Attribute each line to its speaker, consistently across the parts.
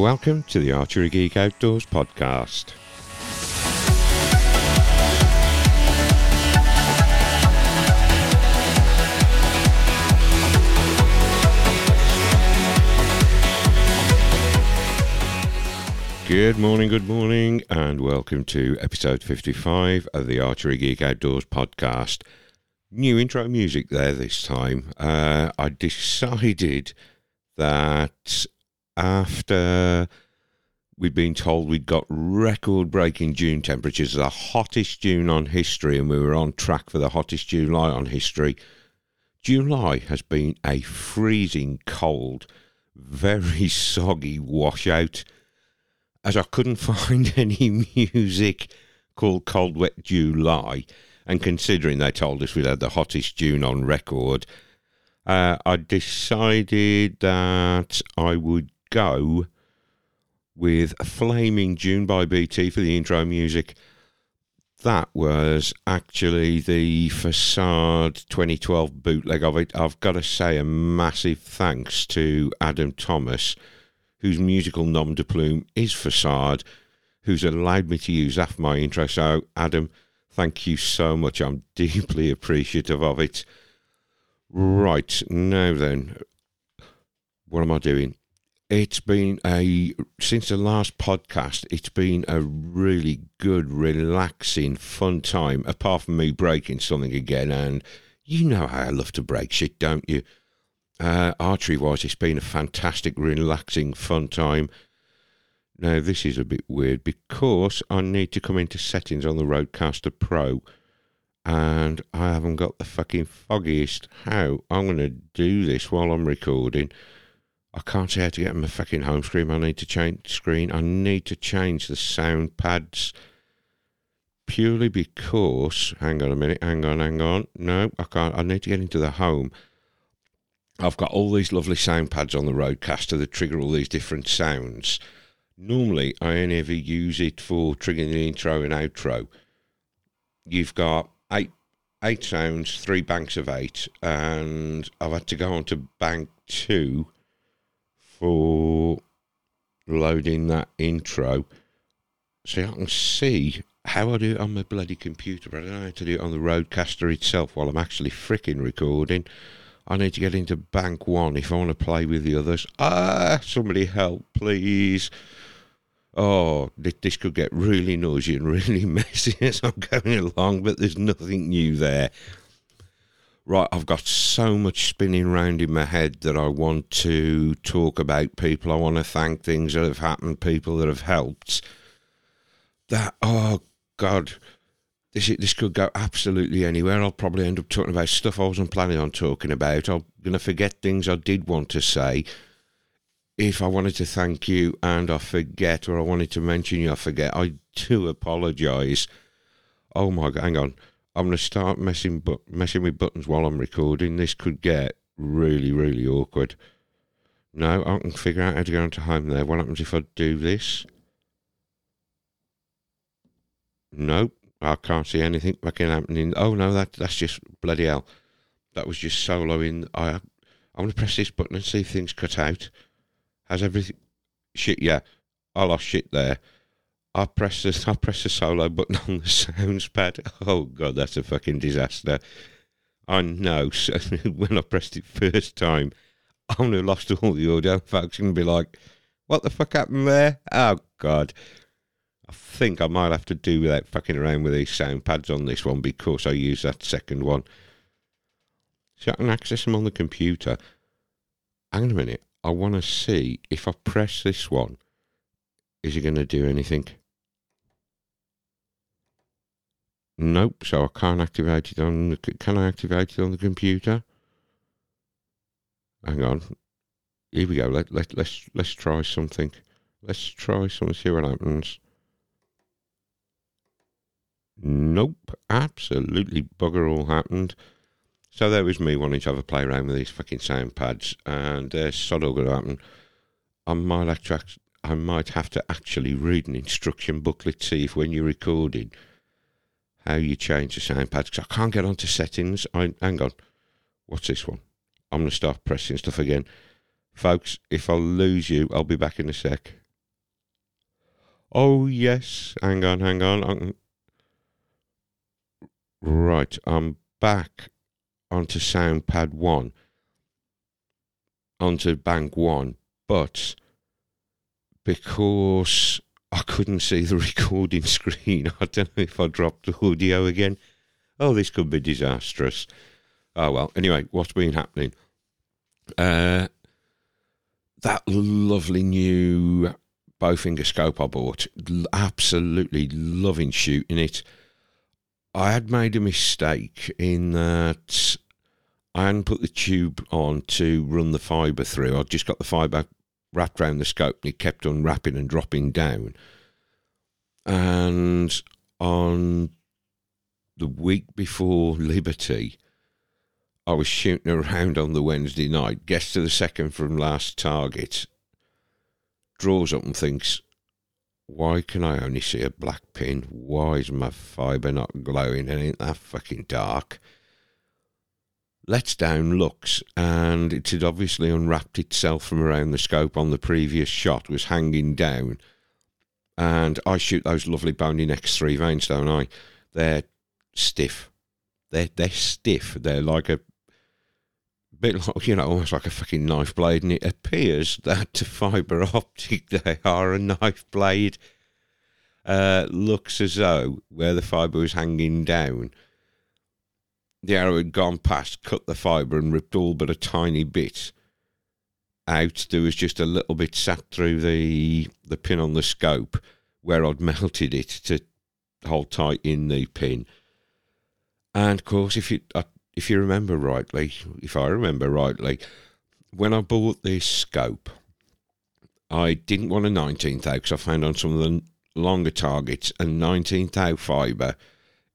Speaker 1: Welcome to the Archery Geek Outdoors podcast. Good morning, good morning, and welcome to episode 55 of the Archery Geek Outdoors podcast. New intro music there this time. Uh, I decided that after we'd been told we'd got record breaking June temperatures, the hottest June on history, and we were on track for the hottest July on history. July has been a freezing cold, very soggy washout as I couldn't find any music called Cold Wet July, and considering they told us we'd had the hottest June on record, uh, I decided that I would go with Flaming June by BT for the intro music. That was actually the Facade 2012 bootleg of it. I've got to say a massive thanks to Adam Thomas whose musical nom de plume is Facade, who's allowed me to use that for my intro. So, Adam, thank you so much. I'm deeply appreciative of it. Right, now then, what am I doing? It's been a, since the last podcast, it's been a really good, relaxing, fun time, apart from me breaking something again. And you know how I love to break shit, don't you? Uh, archery wise, it's been a fantastic, relaxing, fun time. Now, this is a bit weird because I need to come into settings on the Rodecaster Pro and I haven't got the fucking foggiest how I'm going to do this while I'm recording. I can't see how to get my fucking home screen. I need to change screen. I need to change the sound pads purely because. Hang on a minute. Hang on. Hang on. No, I can't. I need to get into the home I've got all these lovely sound pads on the Rodecaster that trigger all these different sounds. Normally, I only ever use it for triggering the intro and outro. You've got eight eight sounds, three banks of eight, and I've had to go on to bank two for loading that intro. So I can see how I do it on my bloody computer, but I don't know how to do it on the Rodecaster itself while I'm actually freaking recording. I need to get into bank one if I want to play with the others. Ah, somebody help, please. Oh, this could get really noisy and really messy as I'm going along, but there's nothing new there. Right, I've got so much spinning around in my head that I want to talk about people. I want to thank things that have happened, people that have helped. That, oh, God this this could go absolutely anywhere. I'll probably end up talking about stuff I wasn't planning on talking about. I'm going to forget things I did want to say. If I wanted to thank you and I forget, or I wanted to mention you, I forget, I do apologise. Oh my god, hang on. I'm going to start messing, messing with buttons while I'm recording. This could get really, really awkward. No, I can figure out how to go into home there. What happens if I do this? Nope. I can't see anything fucking happening. Oh no, that that's just bloody hell. That was just soloing. I I'm gonna press this button and see if things cut out. Has everything? Shit, yeah. I lost shit there. I press the I press the solo button on the sounds pad. Oh god, that's a fucking disaster. I know. So when I pressed it first time, I would have lost all the audio. Folks gonna be like, "What the fuck happened there?" Oh god. I think I might have to do without fucking around with these sound pads on this one because I use that second one. So I can access them on the computer. Hang on a minute. I want to see if I press this one, is it going to do anything? Nope. So I can't activate it on the. Can I activate it on the computer? Hang on. Here we go. Let let let's let's try something. Let's try something. See what happens. Nope, absolutely bugger all happened. So there was me wanting to have a play around with these fucking sound pads, and there's sod all going to happen. I might to, I might have to actually read an instruction booklet, to see if when you're recording, how you change the sound pads. Because I can't get onto settings. I hang on, what's this one? I'm gonna start pressing stuff again, folks. If I lose you, I'll be back in a sec. Oh, yes. Hang on, hang on. I'm... Right, I'm back onto SoundPad 1, onto Bank 1, but because I couldn't see the recording screen, I don't know if I dropped the audio again. Oh, this could be disastrous. Oh, well. Anyway, what's been happening? Uh, that lovely new bowfinger scope I bought, absolutely loving shooting it. I had made a mistake in that I hadn't put the tube on to run the fibre through. I just got the fibre wrapped round the scope and it kept unwrapping and dropping down. And on the week before Liberty, I was shooting around on the Wednesday night, gets to the second from last target, draws up and thinks, why can I only see a black pin? Why is my fibre not glowing? And ain't that fucking dark? Lets down, looks, and it had obviously unwrapped itself from around the scope on the previous shot, was hanging down. And I shoot those lovely Bohning X3 vanes, don't I? They're stiff. They're, they're stiff. They're like a bit like, you know, almost like a fucking knife blade, and it appears that to fibre optic they are a knife blade. Uh, looks as though where the fibre was hanging down, the arrow had gone past, cut the fibre, and ripped all but a tiny bit out. There was just a little bit sat through the the pin on the scope where I'd melted it to hold tight in the pin. And of course, if you if you remember rightly, if I remember rightly, when I bought this scope, I didn't want a 19th thou because I found on some of the longer targets a 19th thou fibre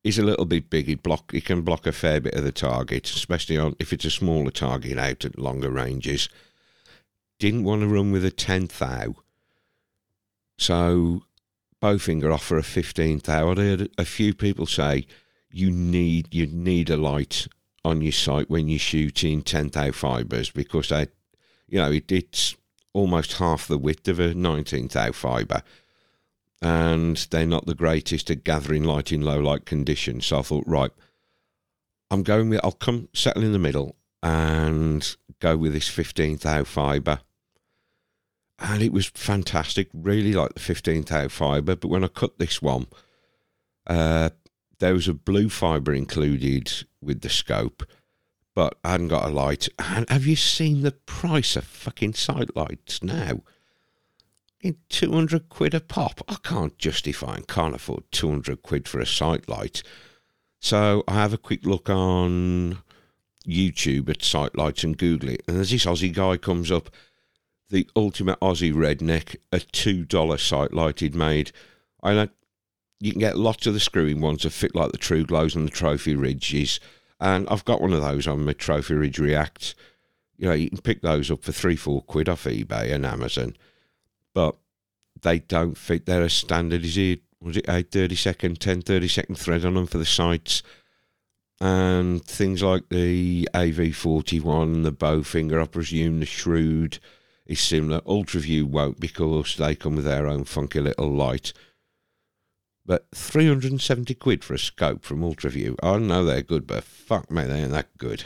Speaker 1: is a little bit big. He block it can block a fair bit of the target, especially on if it's a smaller target out at longer ranges. Didn't want to run with a 10th thou, so Bowfinger offer a 15th thou. I heard a few people say you need you need a light on your sight when you're shooting 10 thou fibres because they, you know, it, it's almost half the width of a 19 thou fibre and they're not the greatest at gathering light in low light conditions. So I thought, right, I'm going with, I'll come settle in the middle and go with this 15 thou fibre. And it was fantastic, really like the 15 thou fibre. But when I cut this one, uh, there was a blue fibre included with the scope, but I hadn't got a light. And have you seen the price of fucking sight lights now? In 200 quid a pop. I can't justify and can't afford 200 quid for a sight light. So I have a quick look on YouTube at sight lights and Google it. And there's this Aussie guy comes up, the ultimate Aussie redneck, a $2 sight light he'd made. I like you can get lots of the screwing ones that fit like the Truglos and the Trophy Ridges. And I've got one of those on my Trophy Ridge React. You know, you can pick those up for three, four quid off eBay and Amazon. But they don't fit. They're a standard, is it? Was it 8 30 second, 10 30 second thread on them for the sights? And things like the AV41, the Bowfinger, I presume the Shrewd is similar. Ultraview won't because they come with their own funky little light. But 370 quid for a scope from Ultraview. I know they're good, but fuck me, they ain't that good.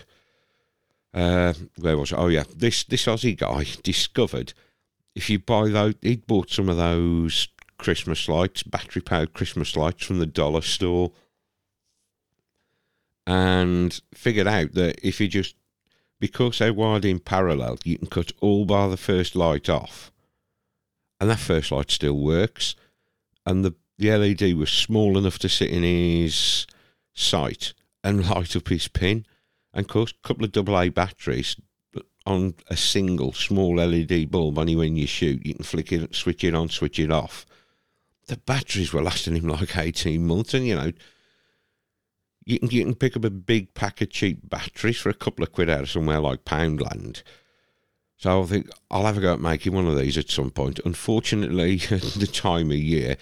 Speaker 1: Uh, where was it? Oh, yeah. This, this Aussie guy discovered if you buy those, he'd bought some of those Christmas lights, battery powered Christmas lights from the dollar store, and figured out that if you just, because they're wired in parallel, you can cut all bar the first light off, and that first light still works, and the the LED was small enough to sit in his sight and light up his pin. And of course, a couple of AA batteries on a single small LED bulb, only when you shoot, you can flick it, switch it on, switch it off. The batteries were lasting him like 18 months, and you know, you can, you can pick up a big pack of cheap batteries for a couple of quid out of somewhere like Poundland. So I think I'll have a go at making one of these at some point. Unfortunately, the time of year,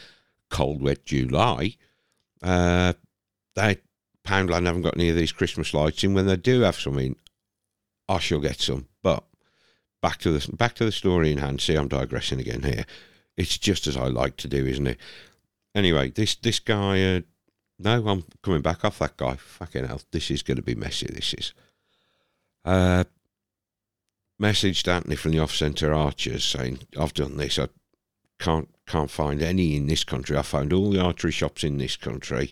Speaker 1: cold, wet July, uh, they Poundland haven't got any of these Christmas lights in. When they do have some I shall get some. But back to the back to the story in hand. See, I'm digressing again here. it's just as I like to do, isn't it? Anyway, this this guy. Uh, no, I'm coming back off that guy. Fucking hell, this is going to be messy. This is. Uh, messaged Anthony from the off centre archers saying, "I've done this. I can't can't find any in this country. I found all the archery shops in this country."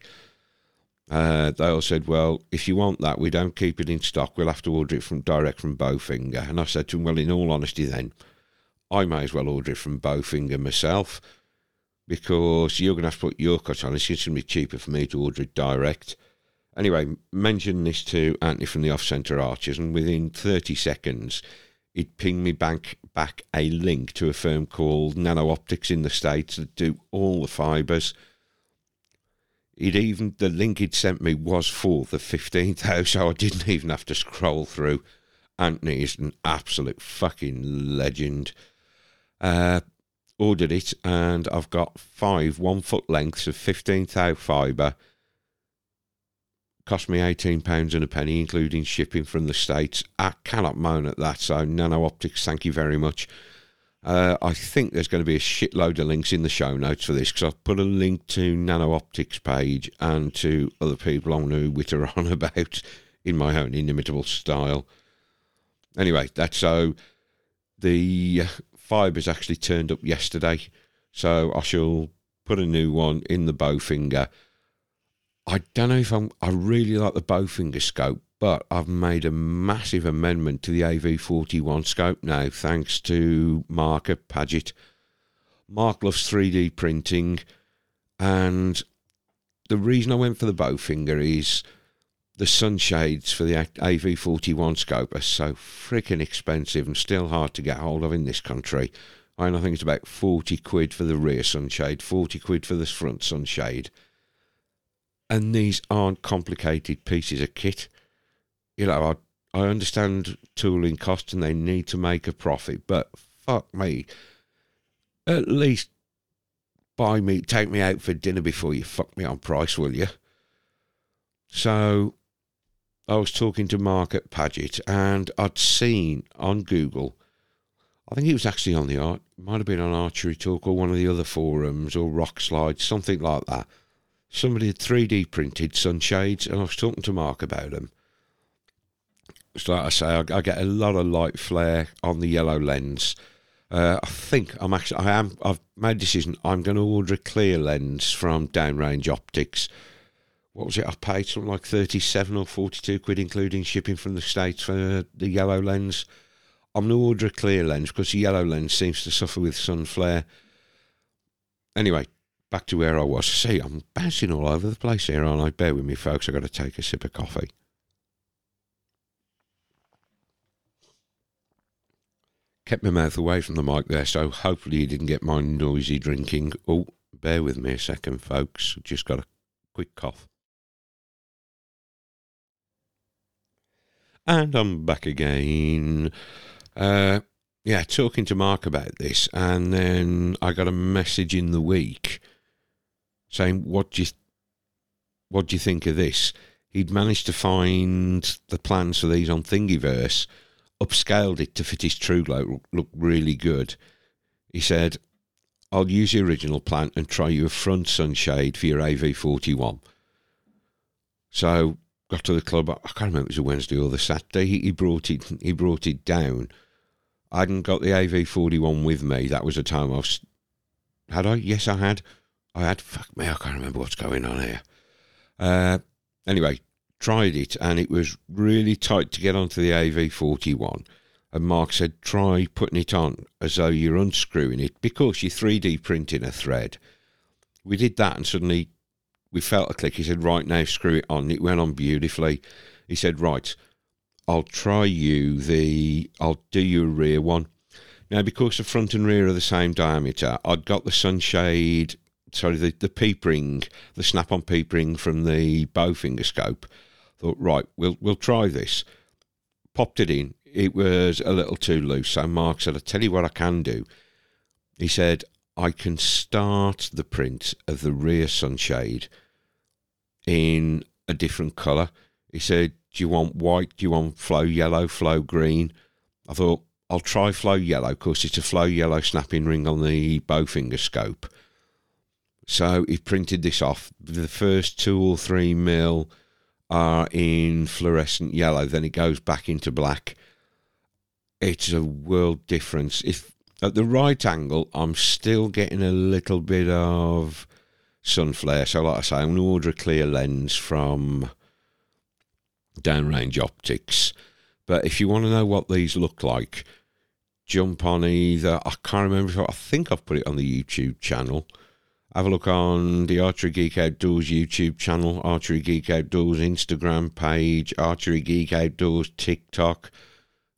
Speaker 1: Uh, they all said, "Well, if you want that, we don't keep it in stock. We'll have to order it from direct from Bowfinger." And I said to him, "Well, in all honesty, then I may as well order it from Bowfinger myself." because you're going to have to put your cut on. It's going to be cheaper for me to order it direct. Anyway, mentioned this to Anthony from the off centre archers, and within 30 seconds, it pinged me back back a link to a firm called Nano Optics in the States that do all the fibres. It even the link he'd sent me was for the 15th house, so I didn't even have to scroll through. Anthony is an absolute fucking legend. Uh, ordered it, and I've got five one foot lengths of 15 thou fibre. Cost me £18 and a penny, including shipping from the States. I cannot moan at that, so Nano Optics, thank you very much. Uh, I think there's going to be a shitload of links in the show notes for this because I've put a link to Nano Optics page and to other people I know witter on about in my own inimitable style. Anyway, that's so the fibres actually turned up yesterday, so I shall put a new one in the Bowfinger. I don't know if I'm. I really like the Bowfinger scope, but I've made a massive amendment to the AV41 scope now, thanks to Mark at Paget. Mark loves 3D printing, and the reason I went for the Bowfinger is the sunshades for the AV41 scope are so freaking expensive and still hard to get hold of in this country. I think it's about 40 quid for the rear sunshade, 40 quid for the front sunshade. And these aren't complicated pieces of kit. You know, I, I understand tooling costs and they need to make a profit, but fuck me. At least buy me, take me out for dinner before you fuck me on price, will you? So I was talking to Mark at Paget, and I'd seen on Google, I think it was actually on the art, might have been on Archery Talk or one of the other forums or Rokslide, something like that. Somebody had 3D printed sunshades, and I was talking to Mark about them. So, like I say, I, I get a lot of light flare on the yellow lens. Uh, I think I'm actually, I am, I've made a decision. I'm going to order a clear lens from Downrange Optics what was it? I paid something like 37 or 42 quid, including shipping from the States for the yellow lens. I'm going to order a clear lens because the yellow lens seems to suffer with sun flare. Anyway, back to where I was. See, I'm bouncing all over the place here, aren't I? Bear with me, folks. I've got to take a sip of coffee. Kept my mouth away from the mic there, so hopefully you didn't get my noisy drinking. Oh, bear with me a second, folks. Just got a quick cough. And I'm back again. Uh, yeah, talking to Mark about this, and then I got a message in the week saying, "What do you, what do you think of this?" He'd managed to find the plans for these on Thingiverse, upscaled it to fit his TruGlo, look really good. He said, "I'll use the original plant and try you a front sunshade for your AV41." So got to the club. I can't remember it was a Wednesday or the Saturday. He, he brought it. He brought it down. I hadn't got the AV forty one with me. That was the time I was. Had I? Yes, I had. I had. Fuck me, I can't remember what's going on here. Uh, anyway, tried it and it was really tight to get onto the AV forty one. And Mark said, try putting it on as though you're unscrewing it because you're 3D printing a thread. We did that and suddenly we felt a click. He said, Right now, screw it on. It went on beautifully. He said, Right, I'll try you the, I'll do you a rear one. Now, because the front and rear are the same diameter, I'd got the sunshade, sorry, the, the peep ring, the snap on peep ring from the Bowfinger scope. Thought, right, we'll, we'll try this. Popped it in. It was a little too loose. So Mark said, I'll tell you what I can do. He said, I can start the print of the rear sunshade in a different colour. He said, Do you want white? Do you want flow yellow, flow green? I thought, I'll try flow yellow because it's a flow yellow snapping ring on the bowfinger scope. So he printed this off. The first two or three mil are in fluorescent yellow, then it goes back into black. It's a world difference. If at the right angle, I'm still getting a little bit of sun flare. So, like I say, I'm going to order a clear lens from Downrange Optics. But if you want to know what these look like, jump on either. I can't remember. I think I've put it on the YouTube channel. Have a look on the Archery Geek Outdoors YouTube channel, Archery Geek Outdoors Instagram page, Archery Geek Outdoors TikTok,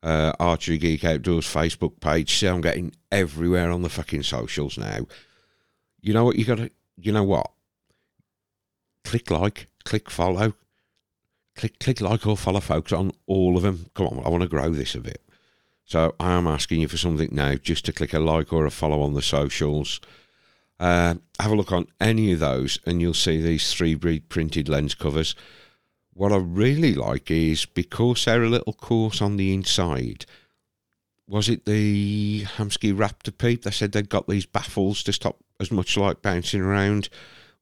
Speaker 1: uh, Archery Geek Outdoors Facebook page. See, I'm getting everywhere on the fucking socials now. You know what? You got to. You know what? Click like, click follow, click click like or follow folks on all of them. Come on, I want to grow this a bit. So I am asking you for something now, just to click a like or a follow on the socials. Uh, have a look on any of those, and you'll see these 3D printed lens covers. What I really like is because they're a little coarse on the inside. Was it the Hamskea Raptor Peep? They said they'd got these baffles to stop as much light bouncing around.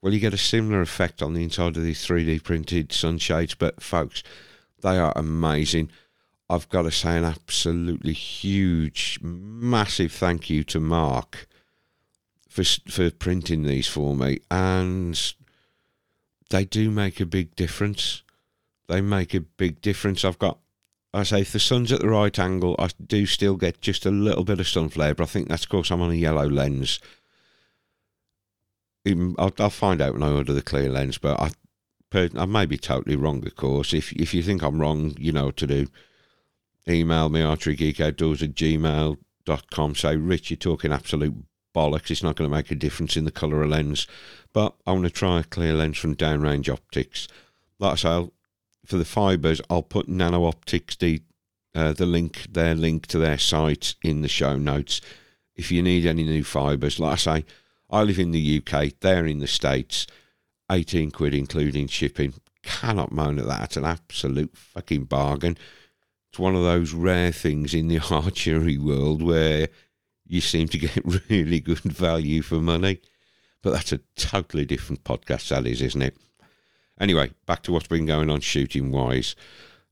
Speaker 1: Well, you get a similar effect on the inside of these 3D printed sunshades, but folks, they are amazing. I've got to say an absolutely huge, massive thank you to Mark for for printing these for me, and they do make a big difference. They make a big difference. I've got, I say, if the sun's at the right angle, I do still get just a little bit of sun flare, but I think that's because I'm on a yellow lens. I'll, I'll find out when I order the clear lens, but I, I may be totally wrong, of course. If if you think I'm wrong, you know what to do email me archerygeekoutdoors at gmail.com. Say, Rich, you're talking absolute bollocks. It's not going to make a difference in the colour of lens. But I want to try a clear lens from Downrange Optics. Like I say, I'll, for the fibres, I'll put Nano Optics, the, uh, the link, their link to their site in the show notes. If you need any new fibres, like I say, I live in the UK, they're in the States, 18 quid including shipping. Cannot moan at that. It's an absolute fucking bargain it's one of those rare things in the archery world where you seem to get really good value for money. But that's a totally different podcast, that is, isn't it? Anyway, back to what's been going on shooting wise.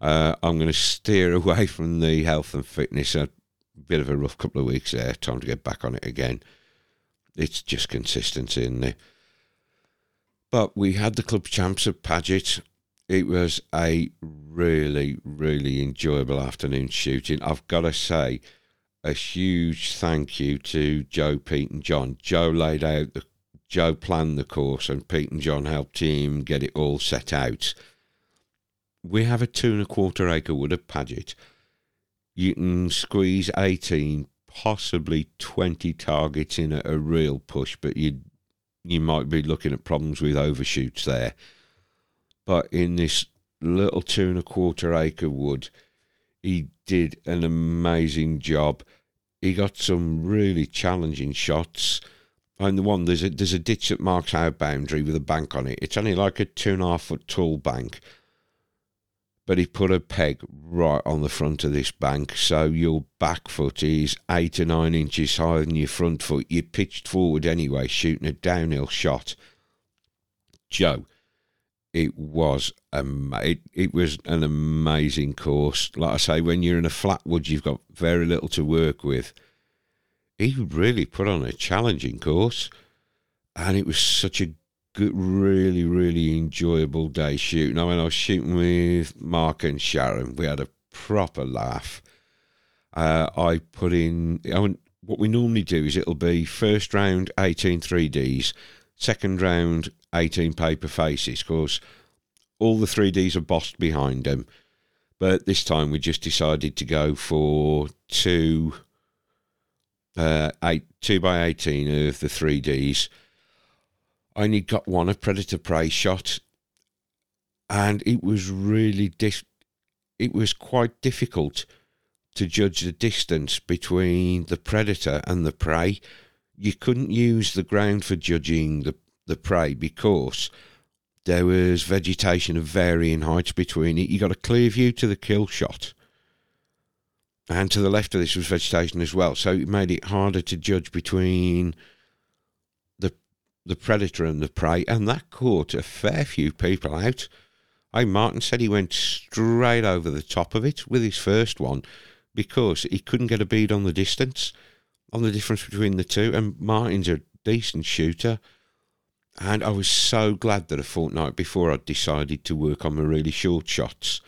Speaker 1: Uh, I'm going to steer away from the health and fitness. A bit of a rough couple of weeks there. Time to get back on it again. It's just consistency in there. But we had the club champs at Paget it was a really, really enjoyable afternoon shooting. I've got to say, a huge thank you to Joe, Pete, and John. Joe laid out the Joe planned the course, and Pete and John helped him get it all set out. We have a two and a quarter acre wood of Paget. You can squeeze 18, possibly 20 targets in a, a real push, but you you might be looking at problems with overshoots there. But in this little two and a quarter acre wood, he did an amazing job. He got some really challenging shots. And the one there's a there's a ditch that marks our boundary with a bank on it. It's only like a two and a half foot tall bank. But he put a peg right on the front of this bank, so your back foot is eight or nine inches higher than your front foot. You pitched forward anyway, shooting a downhill shot. Joe, it was um, it, it was an amazing course. Like I say, when you're in a flat wood, you've got very little to work with. He really put on a challenging course, and it was such a good, really, really enjoyable day shooting. I mean, I was shooting with Mark and Sharon. We had a proper laugh. Uh, I put in. I mean, what we normally do is it'll be first round 18 3Ds, second round 18 paper faces because all the 3Ds are bossed behind them. But this time we just decided to go for two, uh, eight, two by 18 of the 3Ds. I only got one a predator prey shot, and it was really dis- it was quite difficult to judge the distance between the predator and the prey. You couldn't use the ground for judging the the prey because there was vegetation of varying heights between it. You got a clear view to the kill shot, and to the left of this was vegetation as well. So it made it harder to judge between the the predator and the prey, and that caught a fair few people out. I Martin said he went straight over the top of it with his first one because he couldn't get a bead on the distance, on the difference between the two. And Martin's a decent shooter. And I was so glad that a fortnight before I decided to work on my really short shots.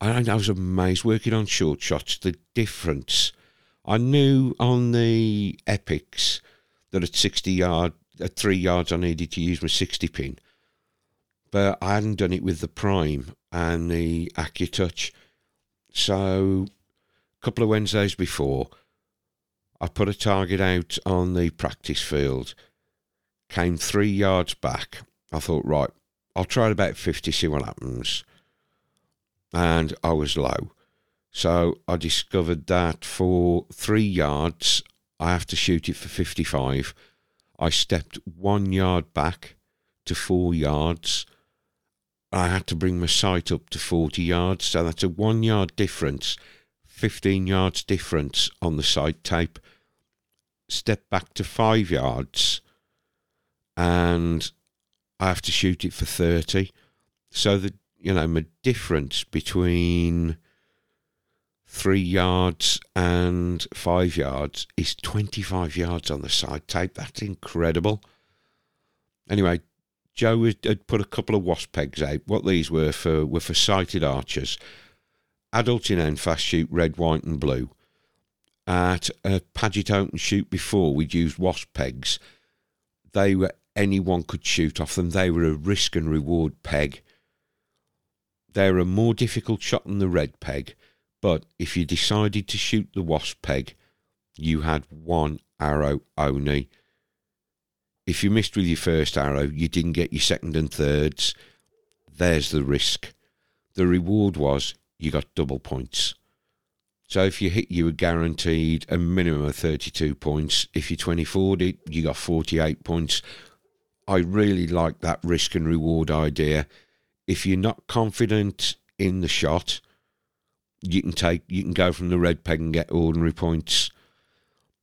Speaker 1: And I was amazed working on short shots, the difference. I knew on the epics that at 60 yard, at three yards, I needed to use my 60 pin. But I hadn't done it with the prime and the AccuTouch. So a couple of Wednesdays before, I put a target out on the practice field, came three yards back. I thought, right, I'll try it about 50, see what happens. And I was low. So I discovered that for three yards, I have to shoot it for 55. I stepped one yard back to four yards. I had to bring my sight up to 40 yards. So that's a one yard difference 15 yards difference on the sight tape, step back to five yards, and I have to shoot it for 30. So the you know, my difference between three yards and five yards is 25 yards on the side tape. That's incredible. Anyway, Joe had put a couple of wasp pegs out. What these were for were for sighted archers adults in NFAS shoot red, white, and blue. At a Paget open shoot before, we'd used wasp pegs. They were anyone could shoot off them. They were a risk and reward peg. They're a more difficult shot than the red peg, but if you decided to shoot the wasp peg, you had one arrow only. If you missed with your first arrow, you didn't get your second and thirds. There's the risk. The reward was you got double points. So if you hit, you were guaranteed a minimum of 32 points. If you 24 it, you got 48 points. I really like that risk and reward idea. If you're not confident in the shot, you can take you can go from the red peg and get ordinary points.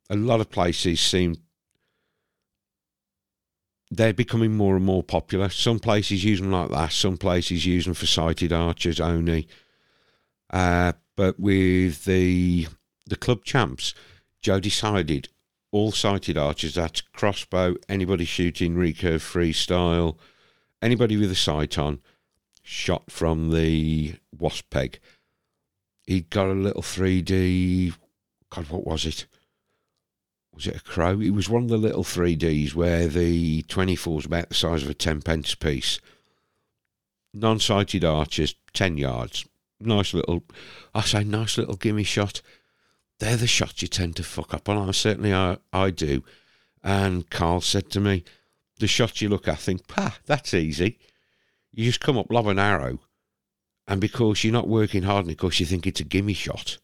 Speaker 1: A lot of places seem they're becoming more and more popular. Some places use them like that. Some places use them for sighted archers only. Uh, but with the the club champs, Joe decided all sighted archers, that's crossbow, anybody shooting recurve freestyle, anybody with a sight on, shot from the wasp peg. He got a little 3D. God, what was it? Was it a crow? It was one of the little 3Ds where the 24 is about the size of a 10 pence piece. Non sighted archers, 10 yards nice little, I say, nice little gimme shot. They're the shots you tend to fuck up on. I certainly I, I do. And Carl said to me, the shots you look at, think, pah, that's easy. You just come up, lob an arrow, and because you're not working hard, and because you think it's a gimme shot,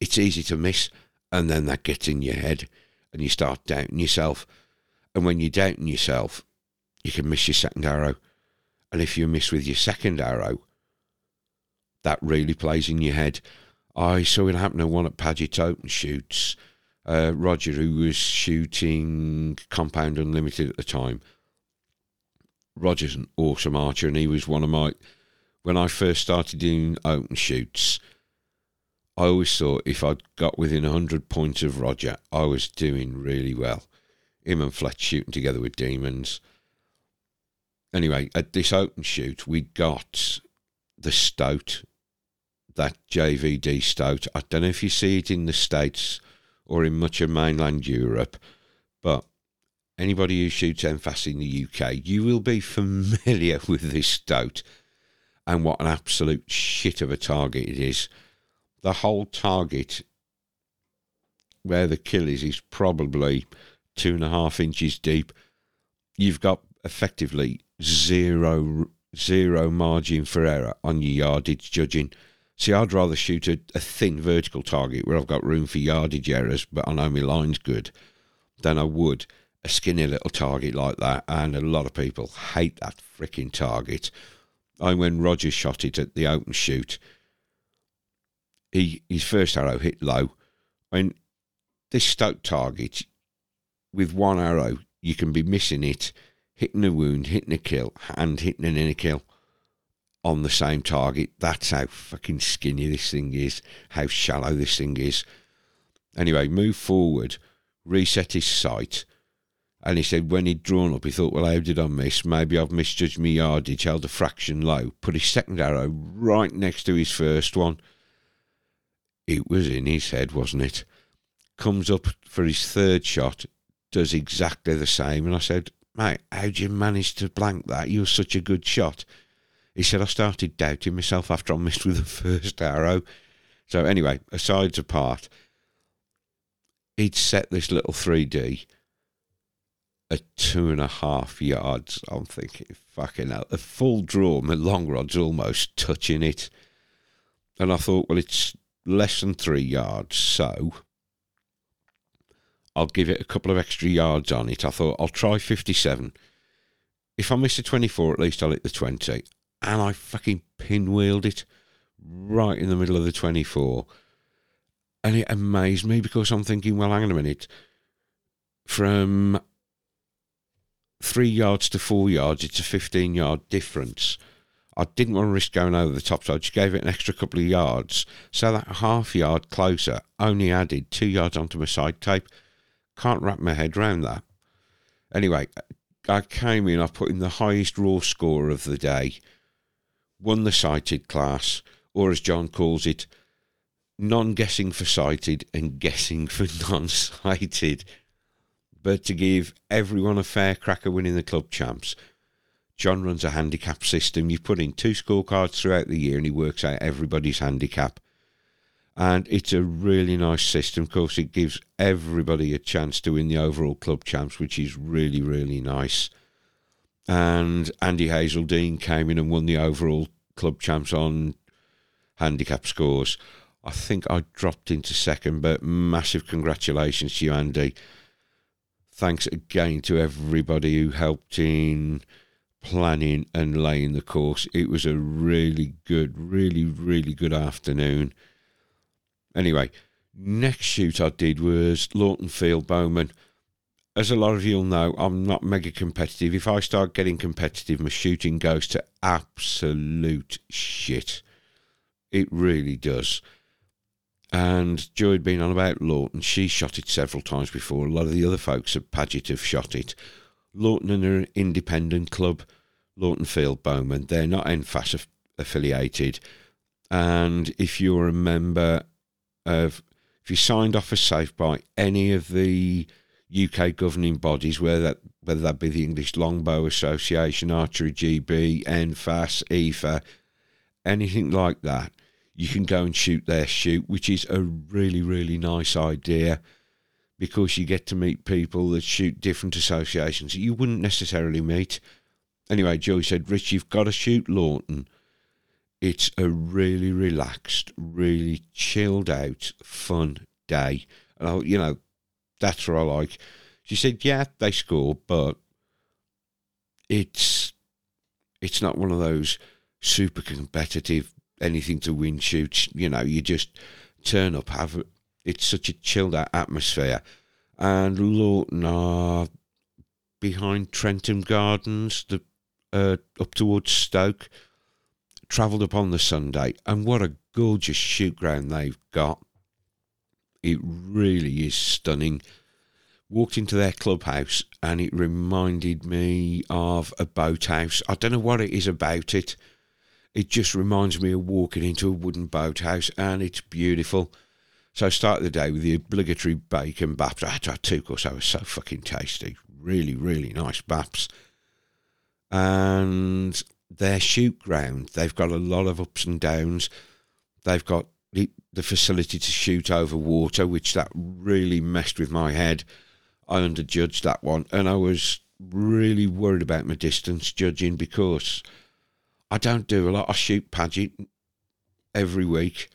Speaker 1: it's easy to miss, and then that gets in your head, and you start doubting yourself. And when you're doubting yourself, you can miss your second arrow. And if you miss with your second arrow, that really plays in your head. I saw it happen at one at Paget Open Shoots. Uh, Roger, who was shooting Compound Unlimited at the time, Roger's an awesome archer, and he was one of my. When I first started doing open shoots, I always thought if I'd got within 100 points of Roger, I was doing really well. Him and Fletch shooting together with demons. Anyway, at this open shoot, we got the Stout that JVD stoat. I don't know if you see it in the States or in much of mainland Europe, but anybody who shoots NFAS in the UK, you will be familiar with this stoat and what an absolute shit of a target it is. The whole target where the kill is is probably two and a half inches deep. You've got effectively zero zero margin for error on your yardage judging. See, I'd rather shoot a, a thin vertical target where I've got room for yardage errors, but I know my line's good, than I would a skinny little target like that. And a lot of people hate that freaking target. I when Roger shot it at the open shoot, he his first arrow hit low. And this Stoat target, with one arrow, you can be missing it, hitting a wound, hitting a kill, and hitting an inner kill on the same target. That's how fucking skinny this thing is, how shallow this thing is. Anyway, move forward, reset his sight, and he said when he'd drawn up, he thought, well, how did I miss? Maybe I've misjudged my yardage, held a fraction low, put his second arrow right next to his first one. It was in his head, wasn't it? Comes up for his third shot, does exactly the same. And I said, mate, how'd you manage to blank that? You're such a good shot. He said, I started doubting myself after I missed with the first arrow. So, anyway, asides apart, he'd set this little 3D at two and a half yards. I'm thinking, fucking hell, a full draw, my long rod's almost touching it. And I thought, well, it's less than three yards, so I'll give it a couple of extra yards on it. I thought, I'll try 57. If I miss a 24, at least I'll hit the 20. And I fucking pinwheeled it right in the middle of the 24. And it amazed me because I'm thinking, well, hang on a minute. From three yards to four yards, it's a 15 yard difference. I didn't want to risk going over the top, so I just gave it an extra couple of yards. So that half yard closer only added two yards onto my side tape. Can't wrap my head around that. Anyway, I came in, I put in the highest raw score of the day, won the sighted class, or as John calls it, non guessing for sighted and guessing for non sighted but to give everyone a fair crack at winning the club champs. John runs a handicap system. You put in two scorecards throughout the year and he works out everybody's handicap. And it's a really nice system. Of course, it gives everybody a chance to win the overall club champs, which is really, really nice. And Andy Hazeldine came in and won the overall club champs on handicap scores. I think I dropped into second, but massive congratulations to you, Andy thanks again to everybody who helped in planning and laying the course. It was a really good, really, really good afternoon. Anyway, next shoot I did was Lawton Field Bowmen. As a lot of you'll know, I'm not mega competitive. If I start getting competitive, my shooting goes to absolute shit. It really does. And Joy had been on about Lawton. She shot it several times before. A lot of the other folks at Paget have shot it. Lawton are an independent club, Lawton Field Bowmen. They're not NFAS affiliated. And if you're a member of, if you signed off as safe by any of the UK governing bodies, whether that, whether that be the English Longbow Association, Archery GB, NFAS, EFA, anything like that, you can go and shoot their shoot, which is a really, really nice idea because you get to meet people that shoot different associations that you wouldn't necessarily meet. Anyway, Joey said, Rich, you've got to shoot Lawton. It's a really relaxed, really chilled out, fun day. And, I, you know, that's what I like. She said, yeah, they score, but it's it's not one of those super competitive anything to win shoots. You know, you just turn up, have it. it's such a chilled out atmosphere. And Lawton are behind Trentham Gardens, the uh, up towards Stoke. Travelled up on the Sunday, and what a gorgeous shoot ground they've got. It really is stunning. Walked into their clubhouse, and it reminded me of a boathouse. I don't know what it is about it it just reminds me of walking into a wooden boathouse, and it's beautiful. So I started the day with the obligatory bacon baps. I had to have two because they were so fucking tasty. Really, really nice baps. And their shoot ground, they've got a lot of ups and downs. They've got the, facility to shoot over water, which that really messed with my head. I underjudged that one, and I was really worried about my distance judging because I don't do a lot. I shoot Paget every week.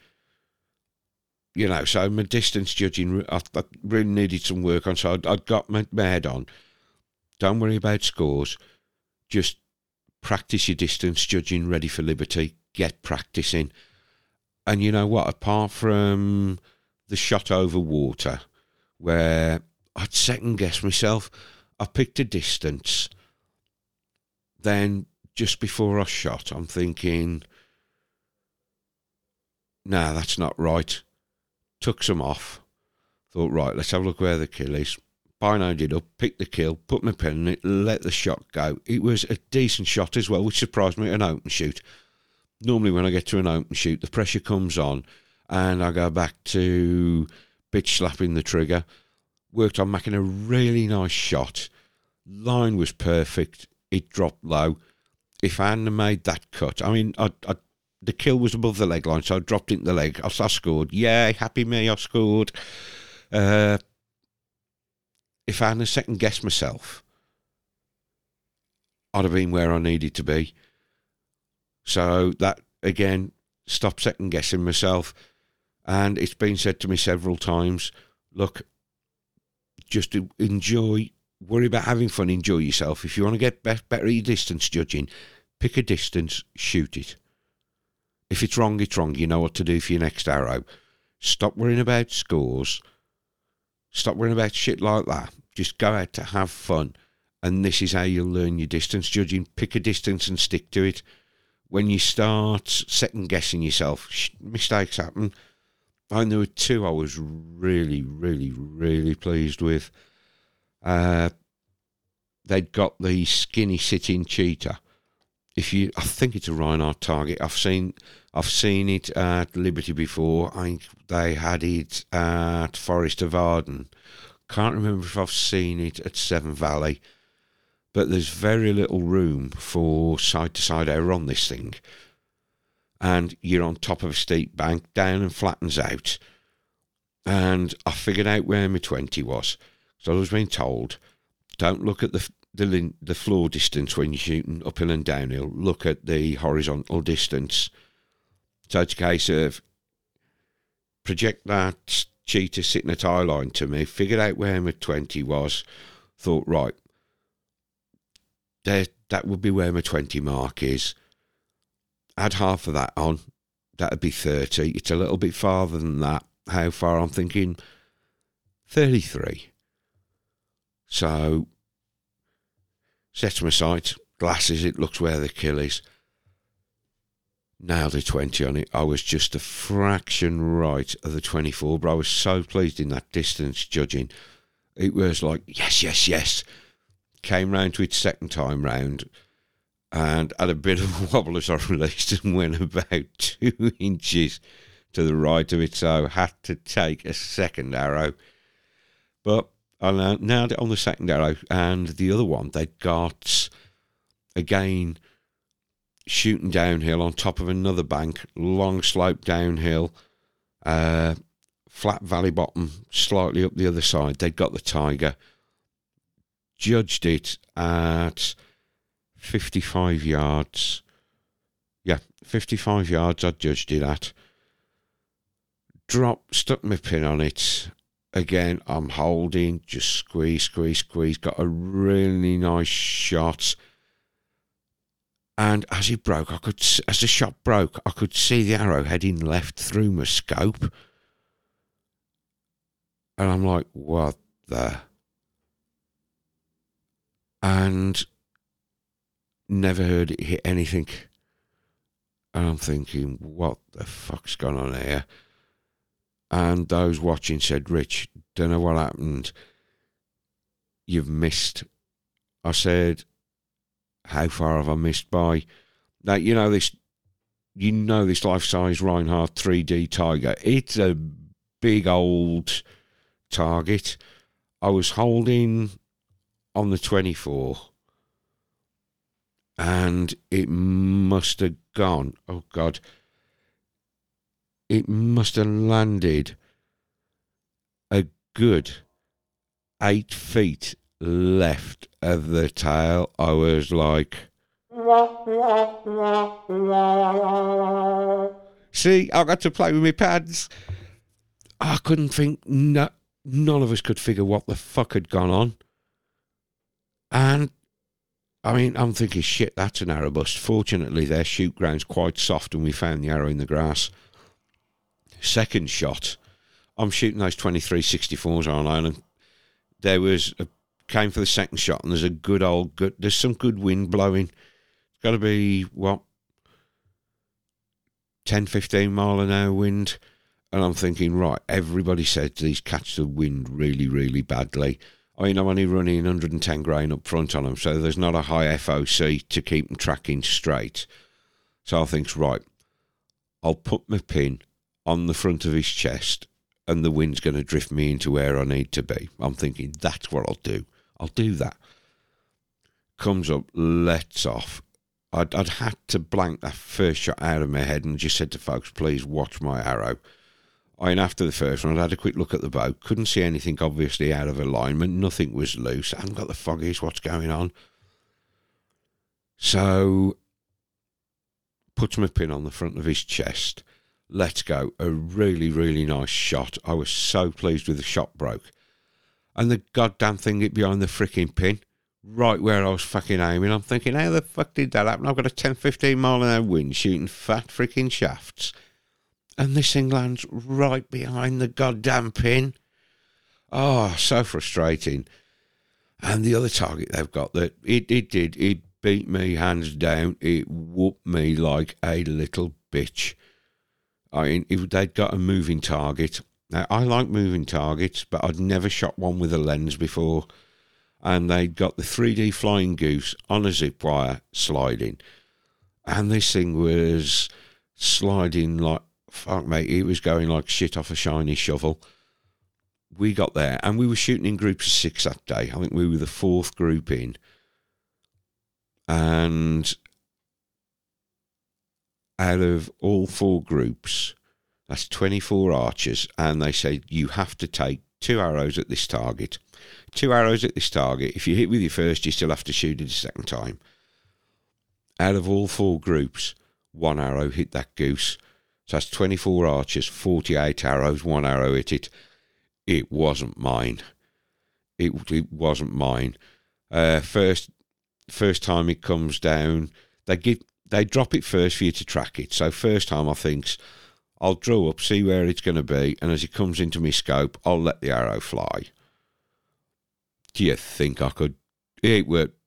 Speaker 1: You know, so my distance judging, I, I really needed some work on. So I'd, I'd got my, my head on. Don't worry about scores. Just practice your distance judging ready for liberty. Get practicing. And you know what? Apart from the shot over water, where I'd second guess myself, I picked a distance. Then just before I shot, I'm thinking, nah, that's not right. Took some off. Thought, right, let's have a look where the kill is. Binoed it up, picked the kill, put my pen in it, let the shot go. It was a decent shot as well, which surprised me at an open shoot. Normally, when I get to an open shoot, the pressure comes on and I go back to bitch slapping the trigger. Worked on making a really nice shot. Line was perfect. It dropped low. If I hadn't made that cut, I mean, I, I the kill was above the leg line, so I dropped it in the leg. I, I scored. Yay, happy me, I scored. Uh, if I hadn't second guessed myself, I'd have been where I needed to be. So that again, stop second guessing myself. And it's been said to me several times, look, just enjoy, worry about having fun, enjoy yourself. If you want to get better at your distance judging, pick a distance, shoot it. If it's wrong, it's wrong. You know what to do for your next arrow. Stop worrying about scores. Stop worrying about shit like that. Just go out to have fun. And this is how you'll learn your distance judging. Pick a distance and stick to it. When you start second guessing yourself, mistakes happen. And there were two I was really, really, really pleased with. Uh, they'd got the skinny sitting cheetah if you, I think it's a Rinehart target. I've seen, I've seen it at Liberty before. I think they had it at Forest of Arden. Can't remember if I've seen it at Seven Valley, but there's very little room for side to side error on this thing. And you're on top of a steep bank, down and flattens out. And I figured out where my 20 was. So I was being told, don't look at the the the floor distance when you're shooting uphill and downhill. Look at the horizontal distance. So it's a case of project that cheetah sitting at eye line to me, figured out where my 20 was, thought, right, there, that would be where my 20 mark is. Add half of that on, that'd be 30. It's a little bit farther than that. How far? I'm thinking 33. So Set my sight, glasses, it looks where the kill is. Nailed a 20 on it. I was just a fraction right of the 24, but I was so pleased in that distance judging. It was like, yes, yes, yes. Came round to it second time round and had a bit of a wobble as I released and went about two inches to the right of it, so had to take a second arrow. But I nailed it on the second arrow, and the other one they'd got again shooting downhill on top of another bank, long slope downhill, uh, flat valley bottom, slightly up the other side. They'd got the tiger, judged it at 55 yards. Yeah, 55 yards I judged it at. Drop, stuck my pin on it, Again, I'm holding, just squeeze, squeeze, squeeze. Got a really nice shot. And as it broke, I could, as the shot broke, I could see the arrow heading left through my scope. And I'm like, what the? And never heard it hit anything. And I'm thinking, what the fuck's going on here? And those watching said, Rich, don't know what happened. You've missed. I said, How far have I missed by? Now, you know, this you know this life size Rinehart 3D Tiger. It's a big old target. I was holding on the 24 and it must have gone. Oh, God it must have landed a good eight feet left of the tail. I was like, see, I got to play with my pads. I couldn't think, no, none of us could figure what the fuck had gone on. And I mean, I'm thinking, shit, that's an arrow bust. Fortunately, their shoot ground's quite soft and we found the arrow in the grass. Second shot, I'm shooting those 2364s on and there was a, came for the second shot and there's a good old good there's some good wind blowing. It's got to be what 10 15 mile an hour wind and I'm thinking right everybody said these catch the wind really really badly. I mean, I'm only running 110 grain up front on them, so there's not a high FOC to keep them tracking straight. So I think, right, I'll put my pin on the front of his chest and the wind's going to drift me into where I need to be. I'm thinking that's what I'll do. I'll do that. Comes up, lets off. I'd, I'd had to blank that first shot out of my head and just said to folks, please watch my arrow. I mean, after the first one, I'd had a quick look at the bow. Couldn't see anything obviously out of alignment. Nothing was loose. I hadn't got the foggies. What's going on? So, puts my pin on the front of his chest let's go. A really, really nice shot. I was so pleased with the shot broke. And the goddamn thing hit behind the freaking pin, right where I was fucking aiming. I'm thinking, how the fuck did that happen? I've got a 10, 15 mile an hour wind shooting fat freaking shafts. And this thing lands right behind the goddamn pin. Oh, so frustrating. And the other target they've got that it, it did, it beat me hands down. It whooped me like a little bitch. I mean, if they'd got a moving target, now I like moving targets, but I'd never shot one with a lens before. And they'd got the 3D flying goose on a zip wire sliding. And this thing was sliding like, fuck mate, it was going like shit off a shiny shovel. We got there and we were shooting in groups of six that day. I think we were the fourth group in. And out of all four groups, that's 24 archers, and they said, you have to take two arrows at this target. Two arrows at this target. If you hit with your first, you still have to shoot it a second time. Out of all four groups, one arrow hit that goose. So that's 24 archers, 48 arrows, one arrow hit it. It wasn't mine. It, it wasn't mine. Uh, first first time it comes down, they give they drop it first for you to track it. So first time I thinks I'll draw up, see where it's going to be, and as it comes into my scope, I'll let the arrow fly. Do you think I could? It worked.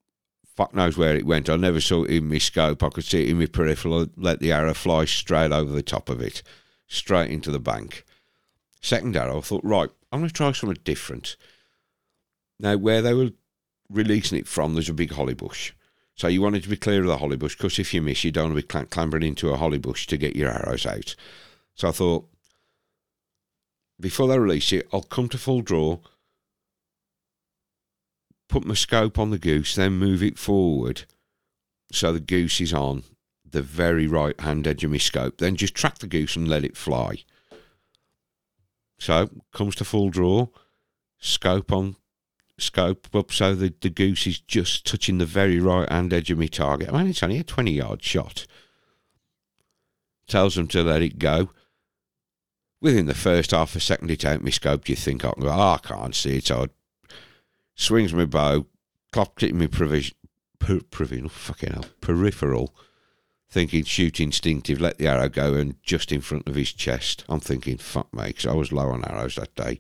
Speaker 1: Fuck knows where it went. I never saw it in my scope. I could see it in my peripheral. I let the arrow fly straight over the top of it, straight into the bank. Second arrow, I thought, right, I'm going to try something different. Now, where they were releasing it from, there's a big holly bush. So you wanted to be clear of the holly bush because if you miss, you don't want to be clambering into a holly bush to get your arrows out. So I thought, before they release it, I'll come to full draw, put my scope on the goose, then move it forward so the goose is on the very right hand edge of my scope. Then just track the goose and let it fly. So comes to full draw, scope on scope up so the, the goose is just touching the very right hand edge of my target. I mean, it's only a 20 yard shot. Tells them to let it go. Within the first half a second, it out my scope. do You think I can go, oh, I can't see it. So I swings my bow, clocked it in my provision, per, provisional, oh, fucking hell, peripheral, thinking shoot instinctive, let the arrow go, and just in front of his chest. I'm thinking, fuck me, because I was low on arrows that day.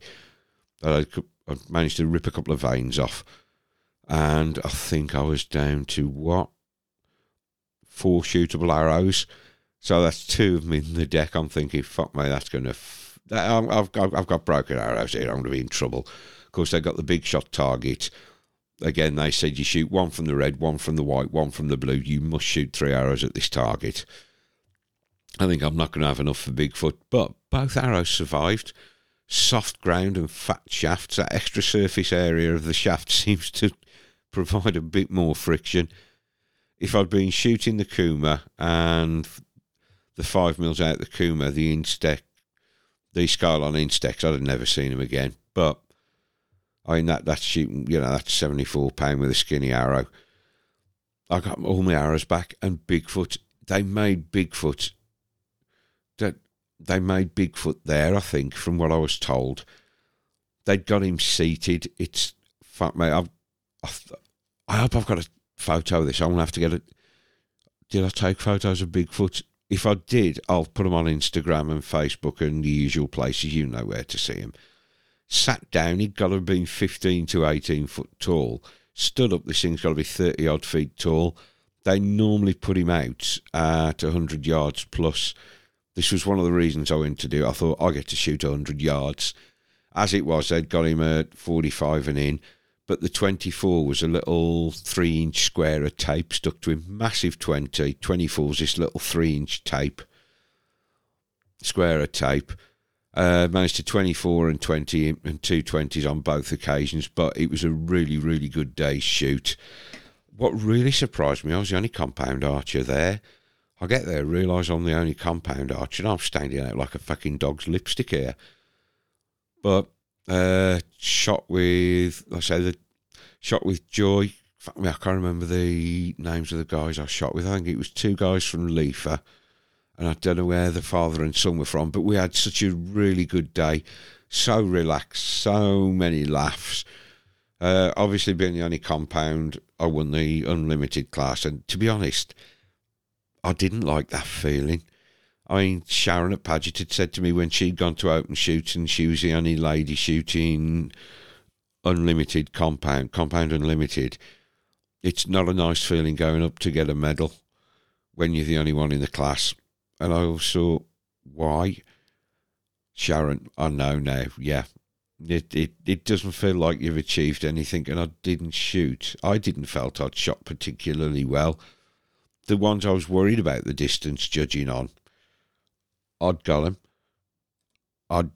Speaker 1: I I managed to rip a couple of vanes off, and I think I was down to what four shootable arrows. So that's two of them in the deck. I'm thinking, fuck me, that's going to. I've I've got broken arrows here. I'm going to be in trouble. Course, they got the big shot target. Again, they said you shoot one from the red, one from the white, one from the blue. You must shoot three arrows at this target. I think I'm not going to have enough for Bigfoot, but both arrows survived soft ground and fat shafts, that extra surface area of the shaft seems to provide a bit more friction. If I'd been shooting the Kuma and the five mils out the Kuma, the Instax, the Skylon Instax, I'd have never seen them again. But I mean that that's shooting, you know, that's seventy four pound with a skinny arrow. I got all my arrows back, and Bigfoot. They made Bigfoot that they made Bigfoot there, I think, from what I was told. They'd got him seated. It's fuck me. I've, I've, I hope I've got a photo of this. I'm gonna have to get it. Did I take photos of Bigfoot? if I did, I'll put them on Instagram and Facebook and the usual places. You know where to see him. Sat down, he'd got to have been 15 to 18 foot tall. Stood up, this thing's got to be 30 odd feet tall. They normally put him out at 100 yards plus. This was one of the reasons I went to do it. I thought I get to shoot 100 yards. As it was, they'd got him at 45 and in but the 24 was a little three inch square of tape stuck to him. Massive 20. 24 is this little three inch tape, square of tape. Uh, managed to 24 and 20 and two 20s on both occasions, but it was a really, really good day's shoot. What really surprised me, I was the only compound archer there. I get there, realise I'm the only compound archer, and I'm standing out like a fucking dog's lipstick here. But uh, shot with, I say, the shot with Joy. Fuck me, I can't remember the names of the guys I shot with. I think it was two guys from Leifa, and I don't know where the father and son were from. But we had such a really good day, so relaxed, so many laughs. Uh, obviously, being the only compound, I won the unlimited class, and to be honest, I didn't like that feeling. I mean, Sharon at Paget had said to me when she'd gone to open shoot and she was the only lady shooting unlimited compound, compound unlimited. It's not a nice feeling going up to get a medal when you're the only one in the class. And I also, why? Sharon, I know now, yeah. It, it it doesn't feel like you've achieved anything, and I didn't shoot. I didn't felt I'd shot particularly well. The ones I was worried about the distance judging on, I'd got them. I'd,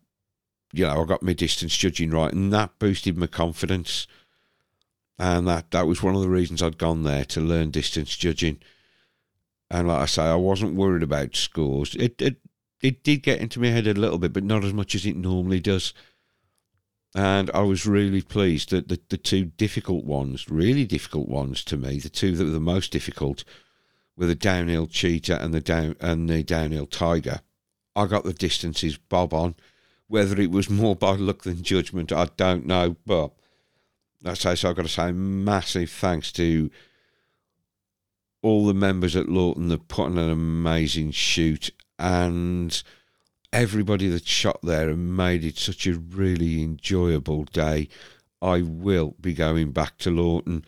Speaker 1: you know, I got my distance judging right, and that boosted my confidence. And that, that was one of the reasons I'd gone there to learn distance judging. And like I say, I wasn't worried about scores. It, it, it did get into my head a little bit, but not as much as it normally does. And I was really pleased that the, the two difficult ones, really difficult ones to me, the two that were the most difficult, were the downhill cheetah and the down and the downhill tiger. I got the distances bob on. Whether it was more by luck than judgment, I don't know. But that's say so. I've got to say massive thanks to all the members at Lawton that put on an amazing shoot and everybody that shot there and made it such a really enjoyable day. I will be going back to Lawton.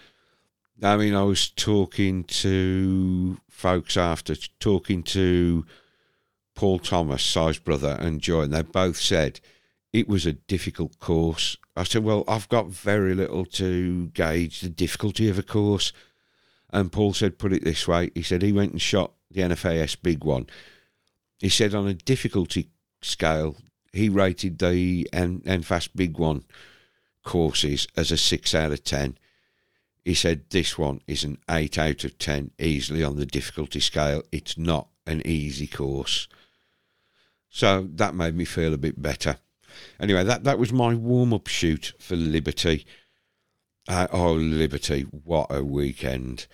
Speaker 1: I mean, I was talking to folks after, talking to Paul Thomas, size brother, and Joy, and they both said it was a difficult course. I said, Well, I've got very little to gauge the difficulty of a course. And Paul said, Put it this way. He said he went and shot the NFAS big one. He said, On a difficulty scale, he rated the NFAS big one courses as a 6 out of 10. He said, This one is an 8 out of 10 easily on the difficulty scale. It's not an easy course. So that made me feel a bit better. Anyway, that, that was my warm up shoot for Liberty. Uh, oh, Liberty, what a weekend.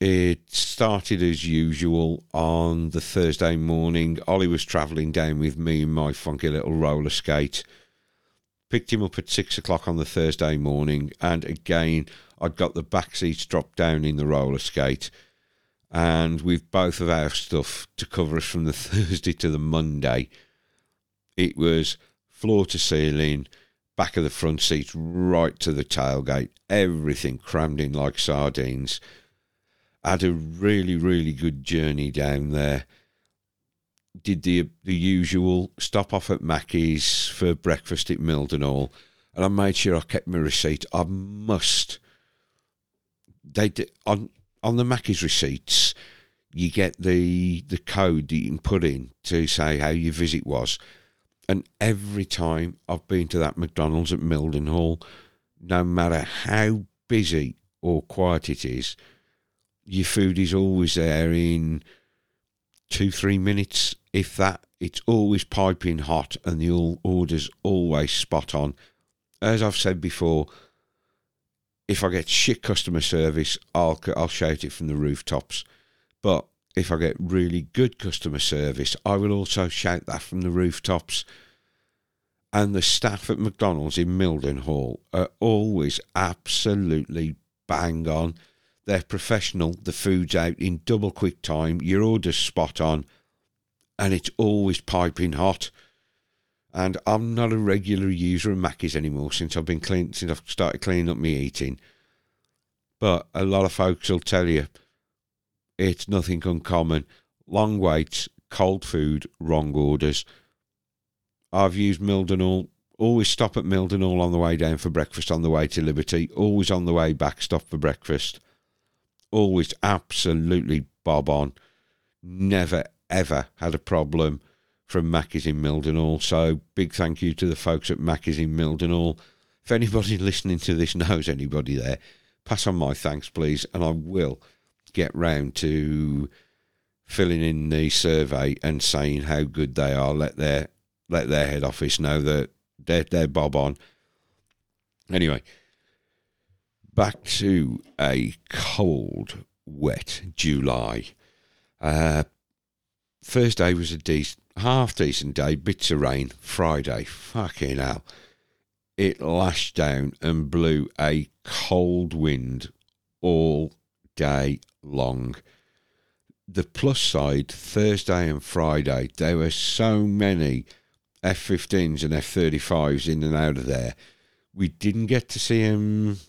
Speaker 1: It started as usual on the Thursday morning. Ollie was travelling down with me in my funky little roller skate. Picked him up at six o'clock on the Thursday morning, and again, I'd got the back seats dropped down in the roller skate and with both of our stuff to cover us from the Thursday to the Monday, it was floor to ceiling, back of the front seats, right to the tailgate, everything crammed in like sardines. Had a really, really good journey down there. Did the the usual stop off at Mackey's for breakfast at Mildenhall, and I made sure I kept my receipt. I must. They did on on the Mackey's receipts, you get the the code that you can put in to say how your visit was. And every time I've been to that McDonald's at Mildenhall, no matter how busy or quiet it is, your food is always there in two, three minutes, if that. It's always piping hot and the order's always spot on. As I've said before, if I get shit customer service, I'll I'll shout it from the rooftops. But if I get really good customer service, I will also shout that from the rooftops. And the staff at McDonald's in Mildenhall are always absolutely bang on. They're professional. The food's out in double quick time. Your order's spot on. and it's always piping hot. And I'm not a regular user of Macca's anymore since I've been clean since I've started cleaning up my eating. But a lot of folks will tell you it's nothing uncommon. Long waits, cold food, wrong orders. I've used Mildenhall. Always stop at Mildenhall on the way down for breakfast on the way to Liberty. Always on the way back, stop for breakfast. Always absolutely bob on. Never ever had a problem from Mackie's in Mildenhall. So big thank you to the folks at Mackie's in Mildenhall. If anybody listening to this knows anybody there, pass on my thanks, please, and I will get round to filling in the survey and saying how good they are. Let their let their head office know that they're they're bob on. Anyway, back to a cold, wet July. Uh, day was a decent, half decent day, bits of rain. Friday, fucking hell. It lashed down and blew a cold wind all day long. The plus side, Thursday and Friday, there were so many F 15s and F 35s in and out of there. We didn't get to see them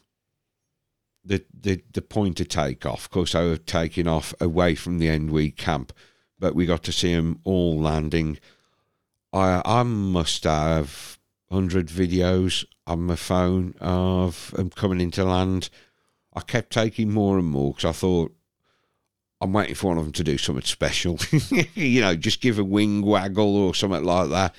Speaker 1: the, the, the point of takeoff. Of course, they were taking off away from the Endweed camp but we got to see them all landing. I I must have hundred videos on my phone of them coming into land. I kept taking more and more because I thought I'm waiting for one of them to do something special. you know, just give a wing waggle or something like that.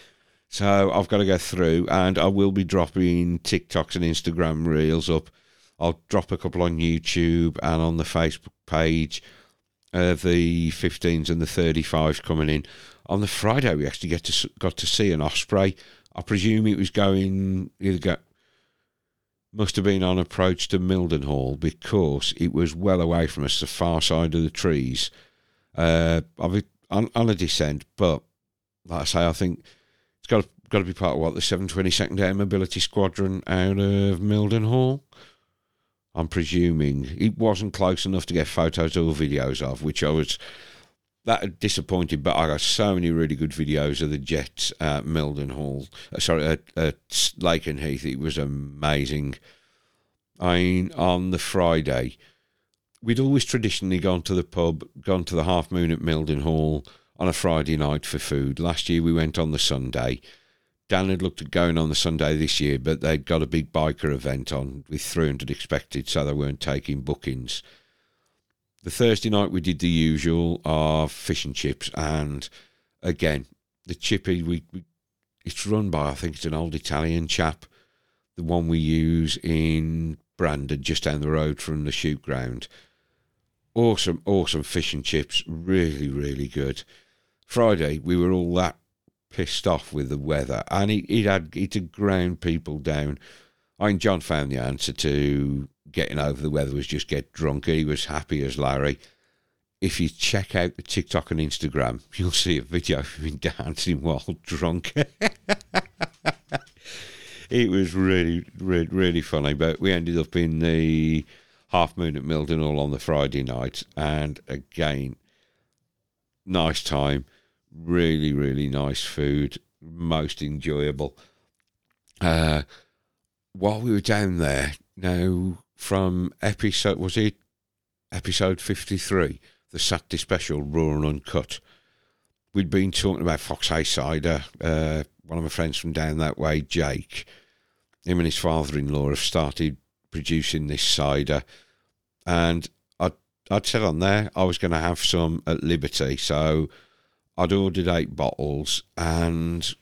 Speaker 1: So I've got to go through, and I will be dropping TikToks and Instagram reels up. I'll drop a couple on YouTube and on the Facebook page uh, the 15s and the 35s coming in. On the Friday, we actually get to got to see an osprey. I presume it was going either go, must have been on approach to Mildenhall because it was well away from us, the far side of the trees. Uh, on, on a descent, but like I say, I think it's got to, got to be part of what the 722nd Air Mobility Squadron out of Mildenhall. I'm presuming it wasn't close enough to get photos or videos of, which I was that disappointed. But I got so many really good videos of the Jets at Mildenhall, uh, sorry, at, at Lakenheath. It was amazing. I mean, on the Friday, we'd always traditionally gone to the pub, gone to the Half Moon at Mildenhall on a Friday night for food. Last year we went on the Sunday. Dan had looked at going on the Sunday this year, but they'd got a big biker event on with 300 expected, so they weren't taking bookings. The Thursday night we did the usual of fish and chips, and again the chippy we, we it's run by I think it's an old Italian chap, the one we use in Brandon, just down the road from the shoot ground. Awesome, awesome fish and chips, really, really good. Friday we were all that pissed off with the weather, and it, it had it had ground people down. I mean, John found the answer to getting over the weather was just get drunk. He was happy as Larry. If you check out the TikTok and Instagram, you'll see a video of him dancing while drunk. it was really, really, really funny. But we ended up in the half moon at Mildenhall on the Friday night, and again, nice time really, really nice food, most enjoyable. Uh, while we were down there, now from episode, was it episode 53, the Saturday special, Raw and Uncut, we'd been talking about Fox Hay cider. Uh, one of my friends from down that way, Jake, him and his father in law have started producing this cider. And I'd, I'd said on there I was going to have some at Liberty. So I'd ordered eight bottles, and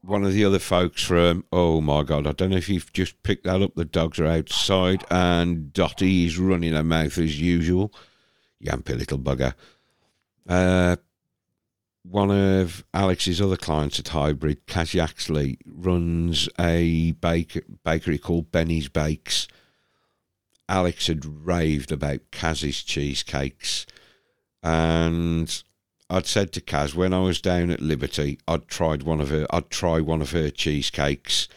Speaker 1: one of the other folks from, oh my God, I don't know if you've just picked that up. The dogs are outside, and Dottie is running her mouth as usual. Yampy little bugger. Uh, one of Alex's other clients at Hybrid, Cassie Axley, runs a bake, bakery called Benny's Bakes. Alex had raved about Cassie's cheesecakes, and I'd said to Kaz when I was down at Liberty, I'd tried one of her. I'd try one of her cheesecakes.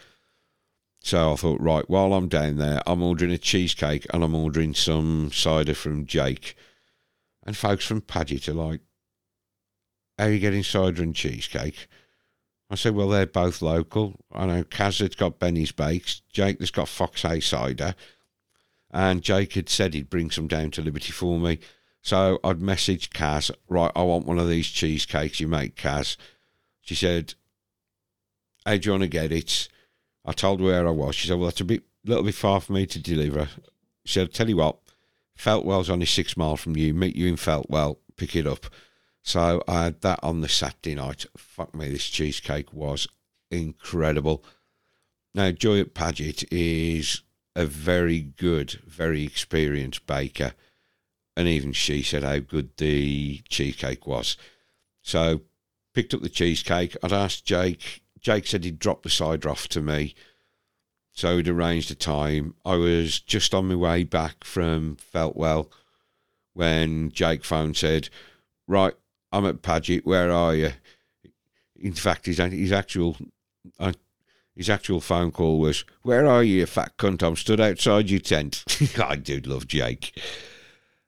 Speaker 1: So I thought, right, while I'm down there, I'm ordering a cheesecake and I'm ordering some cider from Jake. And folks from Paget are like, how are you getting cider and cheesecake? I said, well, they're both local. I know Kaz has got Benny's Bakes, Jake has got Fox Hay Cider, and Jake had said he'd bring some down to Liberty for me. So I'd messaged Kaz, right, I want one of these cheesecakes you make, Kaz. She said, how do you want to get it? I told her where I was. She said, well, that's a bit, little bit far for me to deliver. She said, tell you what, Feltwell's only six miles from you. Meet you in Feltwell, pick it up. So I had that on the Saturday night. Fuck me, this cheesecake was incredible. Now, Joy at Paget is a very good, very experienced baker. And even she said how good the cheesecake was. So picked up the cheesecake. I'd asked Jake. Jake said he'd drop the cider off to me. So he'd arranged a time. I was just on my way back from Feltwell when Jake phoned said, Right, I'm at Paget. Where are you? In fact, his his actual uh, his actual phone call was, "Where are you, you fat cunt? I'm stood outside your tent." I do love Jake.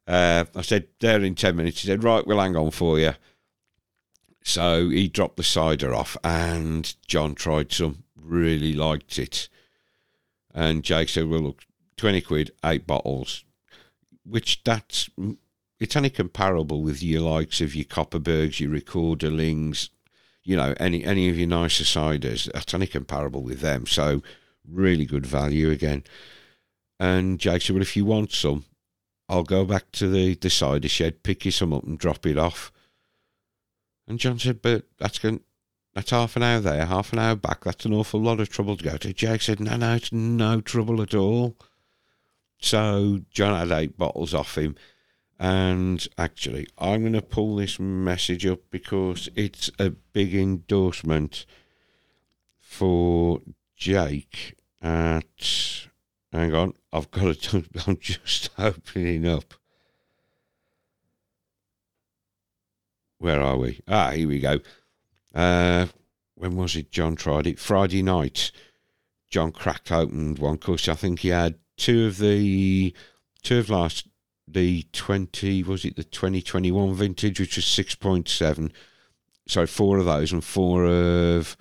Speaker 1: Uh, I said, "There in ten minutes." He said, "Right, we'll hang on for you." So he dropped the cider off, and John tried some. Really liked it. And Jake said, "Well, look, twenty quid, eight bottles." Which that's it's only comparable with your likes of your Kopparbergs, your Rekorderligs, you know, any any of your nicer ciders. That's only comparable with them. So really good value again. And Jake said, Well, if you want some, I'll go back to the, the cider shed, pick you some up and drop it off. And John said, But that's going that's half an hour there, half an hour back. That's an awful lot of trouble to go to. Jake said, No, no, it's no trouble at all. So John had eight bottles off him and actually, I'm going to pull this message up because it's a big endorsement for Jake at. Hang on, I've got to. I'm just opening up. Where are we? Ah, here we go. Uh, when was it? John tried it Friday night. John cracked open one course. I think he had two of the two of last the 20 was it the 2021 vintage which was 6.7 sorry four of those and four of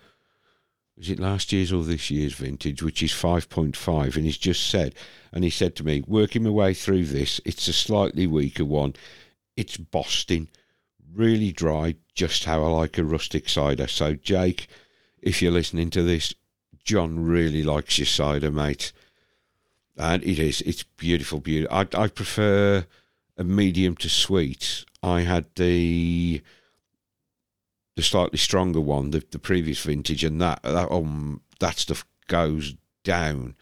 Speaker 1: was it last year's or this year's vintage which is 5.5 and he's just said and he said to me working my way through this it's a slightly weaker one. It's Boston really dry just how I like a rustic cider. So Jake if you're listening to this John really likes your cider mate. And it is it's beautiful beautiful. I, I prefer a medium to sweet. I had the the slightly stronger one the, the previous vintage and that that um that stuff goes down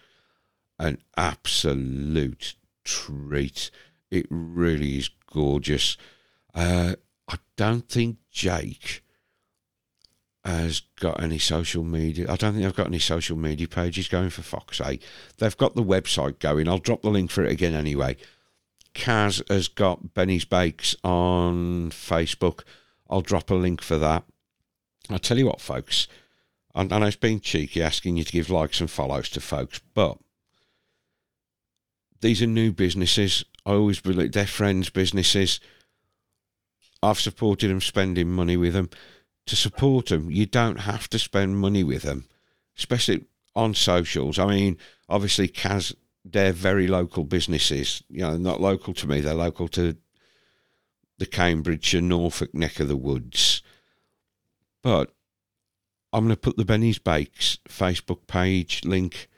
Speaker 1: an absolute treat it really is gorgeous uh, i don't think jake has got any social media. I don't think they've got any social media pages going for Fox Hay. They've got the website going. I'll drop the link for it again anyway. Kaz has got Benny's Bakes on Facebook. I'll drop a link for that. I'll tell you what, folks. I, I know it's being cheeky asking you to give likes and follows to folks, but these are new businesses. I always believe they're friends' businesses. I've supported them spending money with them to support them, you don't have to spend money with them, especially on socials. I mean, obviously, Kaz, they're very local businesses. You know, not local to me, they're local to the Cambridgeshire, Norfolk neck of the woods. But I'm going to put the Benny's Bakes Facebook page link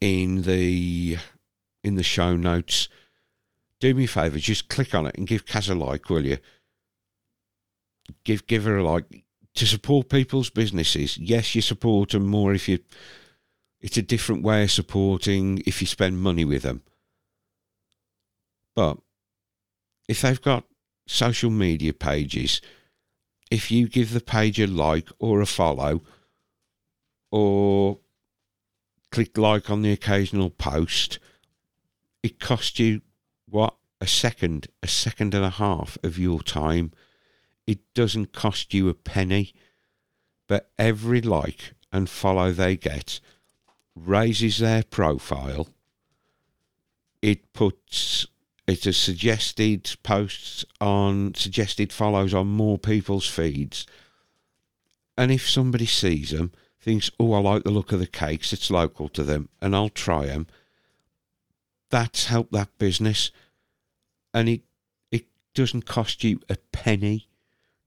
Speaker 1: in the in the show notes. Do me a favour, just click on it and give Kaz a like, will you? give give her a like to support people's businesses. Yes, you support them more if you. It's a different way of supporting if you spend money with them. But if they've got social media pages, if you give the page a like or a follow, or click like on the occasional post, it costs you what a second, a second and a half of your time it doesn't cost you a penny, but every like and follow they get raises their profile. It puts it has suggested posts on suggested follows on more people's feeds. And if somebody sees them, thinks, "Oh, I like the look of the cakes. It's local to them, and I'll try them." That's helped that business, and it it doesn't cost you a penny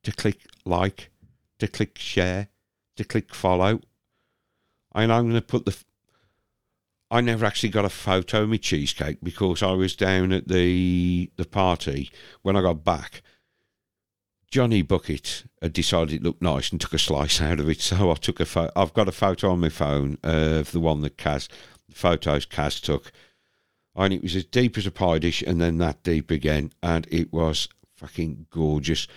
Speaker 1: to click like, to click share, to click follow. And I'm going to put the I never actually got a photo of my cheesecake because I was down at the the party when I got back. Johnny Bucket had decided it looked nice and took a slice out of it, so I took a photo. I've got a photo on my phone of the one that Kaz, photos Kaz took, and it was as deep as a pie dish, and then that deep again, and it was fucking gorgeous,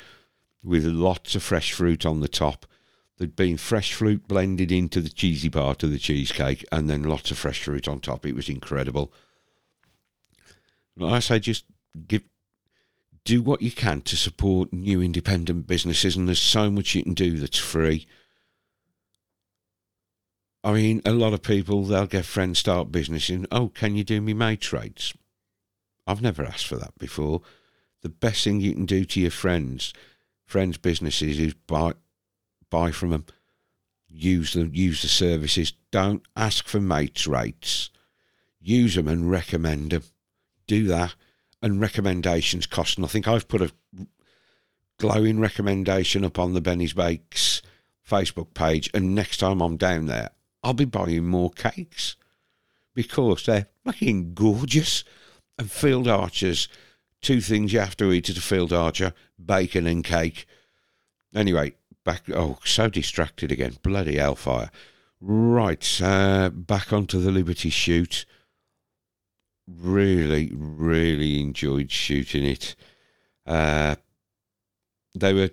Speaker 1: with lots of fresh fruit on the top There'd been fresh fruit blended into the cheesy part of the cheesecake and then lots of fresh fruit on top. It was incredible. Like I say, just give do what you can to support new independent businesses, and there's so much you can do that's free. I mean, a lot of people they'll get friends start business and oh, can you do me mates rates? I've never asked for that before. The best thing you can do to your friends, friends' businesses, is buy buy from them, use them, use the services. Don't ask for mates rates. Use them and recommend them. Do that, and recommendations cost nothing. I've put a glowing recommendation up on the Benny's Bakes Facebook page, and next time I'm down there, I'll be buying more cakes because they're fucking gorgeous. And field archers, two things you have to eat at a field archer bacon and cake. Anyway, back. Oh, so distracted again. Bloody hellfire. Right, uh, back onto the Liberty shoot. Really, really enjoyed shooting it. Uh, they were,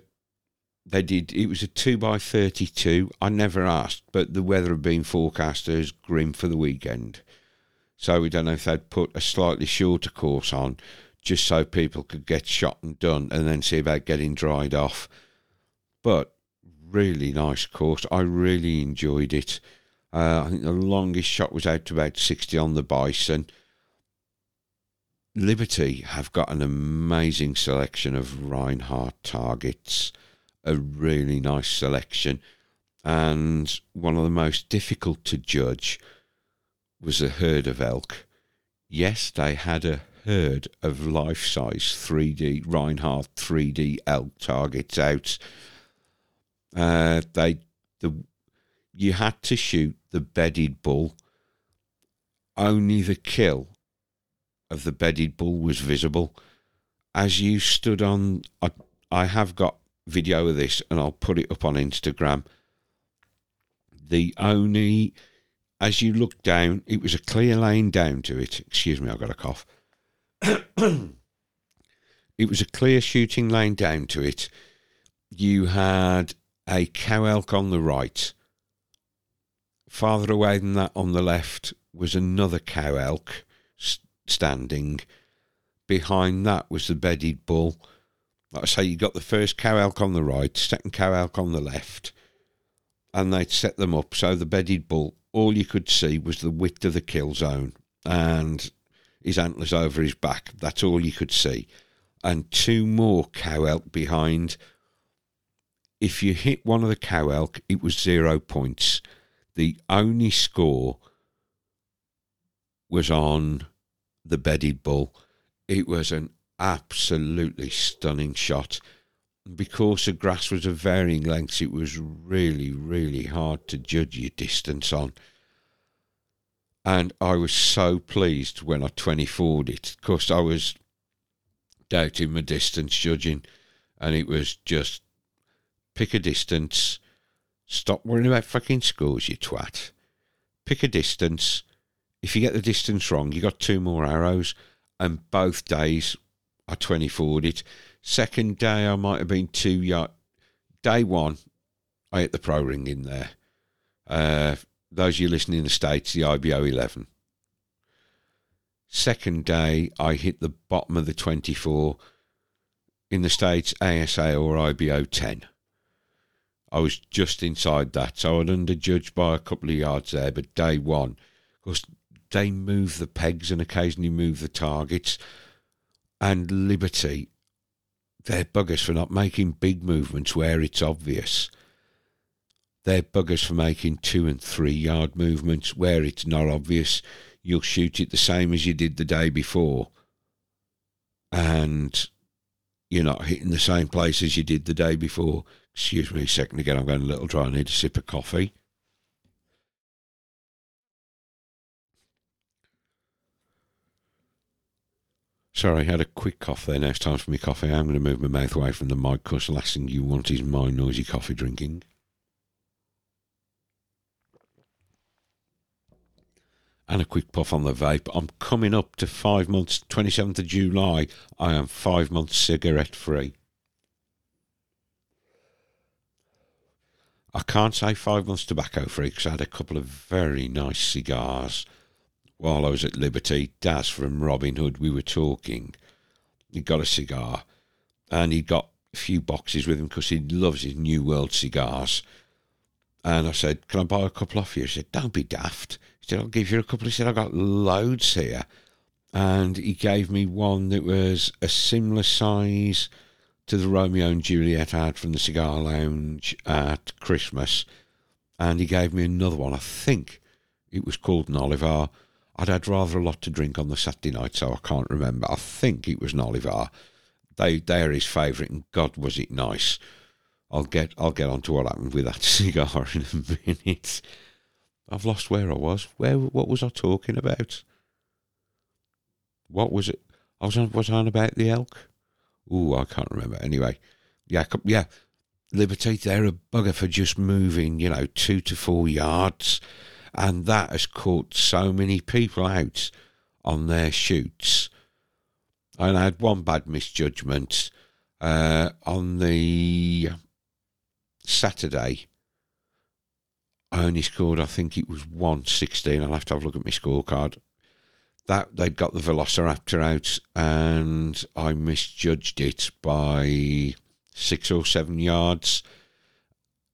Speaker 1: they did. It was a two by thirty-two. I never asked, but the weather had been forecast as grim for the weekend, so we don't know if they'd put a slightly shorter course on, just so people could get shot and done, and then see about getting dried off. But really nice course. I really enjoyed it. Uh, I think the longest shot was out to about 60 on the bison. Liberty have got an amazing selection of Rinehart targets, a really nice selection. And one of the most difficult to judge was a herd of elk. Yes, they had a herd of life size 3D Rinehart 3D elk targets out uh, they the you had to shoot the bedded bull. Only the kill of the bedded bull was visible. As you stood on, I, I have got video of this, and I'll put it up on Instagram. The only, as you look down, it was a clear lane down to it. Excuse me, I've got a cough. it was a clear shooting lane down to it. You had a cow elk on the right. Farther away than that on the left was another cow elk standing. Behind that was the bedded bull. Like I say, you got the first cow elk on the right, second cow elk on the left, and they'd set them up so the bedded bull, all you could see was the width of the kill zone and his antlers over his back. That's all you could see. And two more cow elk behind if you hit one of the cow elk, it was zero points. The only score was on the bedded bull. It was an absolutely stunning shot. Because the grass was of varying lengths, it was really, really hard to judge your distance on. And I was so pleased when I 24'd it. Of course, I was doubting my distance judging, and it was just Pick a distance. Stop worrying about fucking scores, you twat. Pick a distance. If you get the distance wrong, you got two more arrows. And both days I 24'd it. Second day I might have been two yard. Day one, I hit the pro ring in there. Uh, those of you listening in the States, the IBO 11. Second day, I hit the bottom of the 24. In the States, ASA or IBO 10. I was just inside that, so I'd underjudged by a couple of yards there. But day one, because they move the pegs and occasionally move the targets, and Liberty, they're buggers for not making big movements where it's obvious. They're buggers for making two and three yard movements where it's not obvious. You'll shoot it the same as you did the day before. And you're not hitting the same place as you did the day before. Excuse me a second again, I'm going a little dry. I need a sip of coffee. Sorry, I had a quick cough there. Now it's time for me coffee. I'm going to move my mouth away from the mic because the last thing you want is my noisy coffee drinking. And a quick puff on the vape. I'm coming up to five months, 27th of July. I am five months cigarette free. I can't say five months tobacco free because I had a couple of very nice cigars while I was at Liberty, Daz from Robin Hood, we were talking. He got a cigar and he got a few boxes with him because he loves his New World cigars. And I said, Can I buy a couple off you? He said, Don't be daft. He said, I'll give you a couple. He said, I've got loads here. And he gave me one that was a similar size to the Romeo and Juliet I had from the Cigar Lounge at Christmas. And he gave me another one. I think it was called an Oliva I'd had rather a lot to drink on the Saturday night, so I can't remember. I think it was an Oliva. They they're his favourite, and God was it nice. I'll get I'll get on to what happened with that cigar in a minute. I've lost where I was. Where what was I talking about? What was it? I was on was I on about the elk? Oh, I can't remember. Anyway, yeah, yeah. Liberty, they're a bugger for just moving, you know, two to four yards and that has caught so many people out on their shoots. And I had one bad misjudgment uh, on the Saturday. I only scored, I think it was 116. I'll have to have a look at my scorecard. That they'd got the Velociraptor out, and I misjudged it by six or seven yards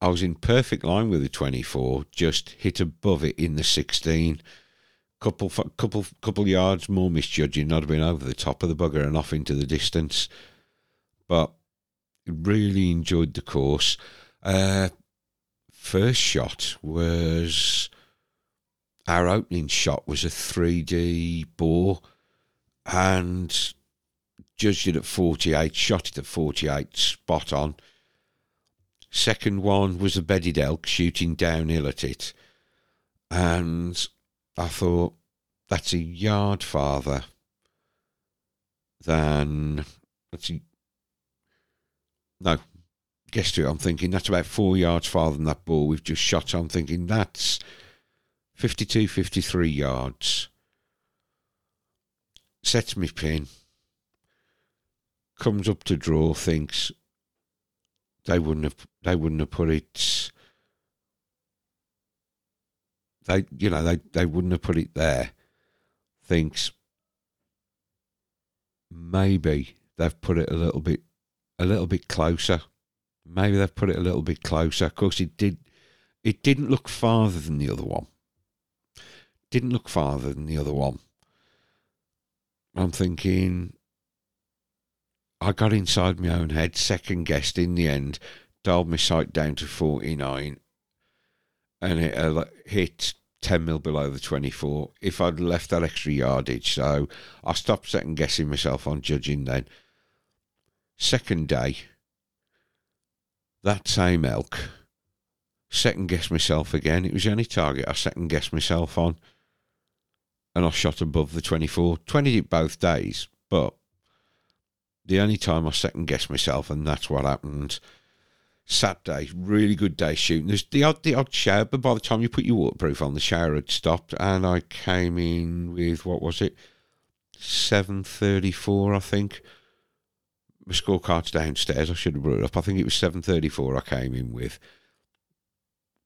Speaker 1: I was in perfect line with the 24, just hit above it in the 16. Couple, couple, couple yards more misjudging, not have been over the top of the bugger and off into the distance. But really enjoyed the course. Uh, first shot was our opening shot was a 3D bore and judged it at 48, shot it at 48, spot on. Second one was a bedded elk shooting downhill at it. And I thought, that's a yard farther than. That's a, no, guess to it. I'm thinking that's about four yards farther than that ball we've just shot. I'm thinking that's 52, 53 yards. Sets me pin. Comes up to draw, thinks they wouldn't have they wouldn't have put it they you know they, they wouldn't have put it there thinks maybe they've put it a little bit a little bit closer maybe they've put it a little bit closer of course it did it didn't look farther than the other one didn't look farther than the other one i'm thinking I got inside my own head, second guessed in the end, dialed my sight down to 49, and it uh, hit 10 mil below the 24 if I'd left that extra yardage. So I stopped second guessing myself on judging then. Second day, that same elk, second guessed myself again. It was the only target I second guessed myself on. And I shot above the 24. 20 it both days, but the only time I second guessed myself, and that's what happened. Saturday, really good day shooting. There's the odd, the odd shower, but by the time you put your waterproof on, the shower had stopped, and I came in with what was it, seven thirty-four, I think. My scorecard's downstairs. I should have brought it up. I think it was seven thirty-four. I came in with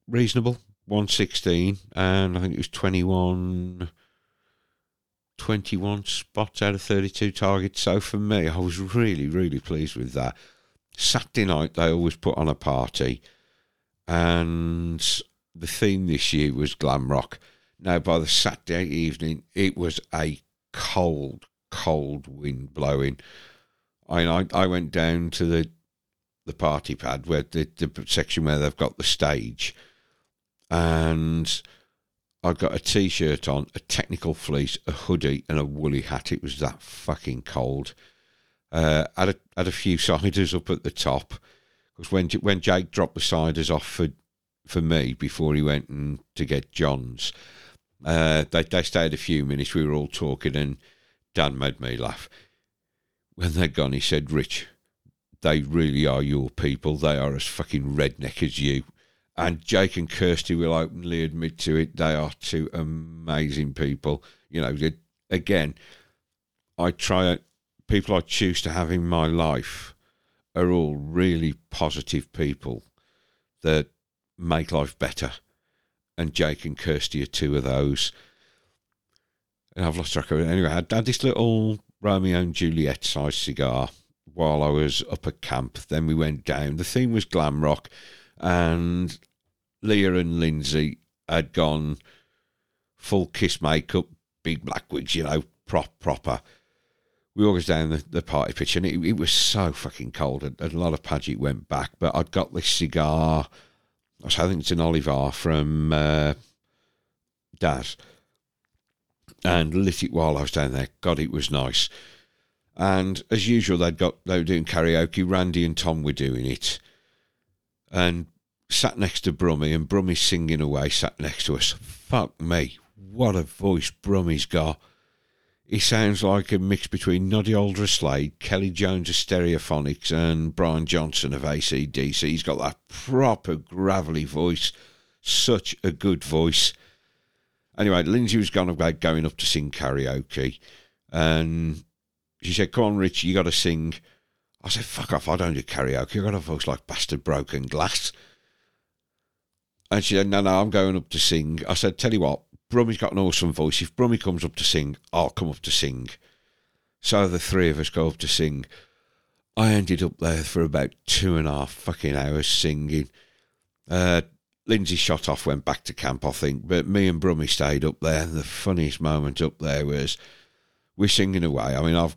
Speaker 1: reasonable one sixteen, and I think it was twenty-one. 21 spots out of 32 targets. So for me, I was really, really pleased with that. Saturday night, they always put on a party, and the theme this year was glam rock. Now, by the Saturday evening, it was a cold, cold wind blowing. I I, I went down to the the party pad where the, the section where they've got the stage, and I got a t-shirt on, a technical fleece, a hoodie, and a woolly hat. It was that fucking cold. Uh, had a had a few ciders up at the top because when when Jake dropped the ciders off for for me before he went and to get John's, uh, they they stayed a few minutes. We were all talking, and Dan made me laugh. When they'd gone, he said, "Rich, they really are your people. They are as fucking redneck as you." And Jake and Kirsty will openly admit to it. They are two amazing people. You know, again, I try people I choose to have in my life are all really positive people that make life better. And Jake and Kirsty are two of those. And I've lost track of it. Anyway, I had this little Romeo and Juliet sized cigar while I was up at camp. Then we went down. The theme was glam rock and Leah and Lindsay had gone full kiss makeup, big black wigs, you know, prop proper. We walked down the, the party pitch and it, it was so fucking cold. And, and a lot of Paget went back, but I'd got this cigar. I think it's an Oliva from uh, Daz, and lit it while I was down there. God, it was nice. And as usual, they'd got they were doing karaoke. Randy and Tom were doing it, and sat next to Brummy, and Brummy singing away, sat next to us. Fuck me, what a voice Brummy's got. He sounds like a mix between Noddy Holder-Slade, Kelly Jones of Stereophonics, and Brian Johnson of ACDC. He's got that proper gravelly voice. Such a good voice. Anyway, Lindsay was going about going up to sing karaoke, and she said, "Come on, Rich, you got to sing." I said, "Fuck off! I don't do karaoke. I got a voice like bastard broken glass." And she said, No, no, I'm going up to sing. I said, Tell you what, Brummy's got an awesome voice. If Brummy comes up to sing, I'll come up to sing. So the three of us go up to sing. I ended up there for about two and a half fucking hours singing. Uh, Lindsay shot off, went back to camp, I think, but me and Brummy stayed up there. The funniest moment up there was we're singing away. I mean, I've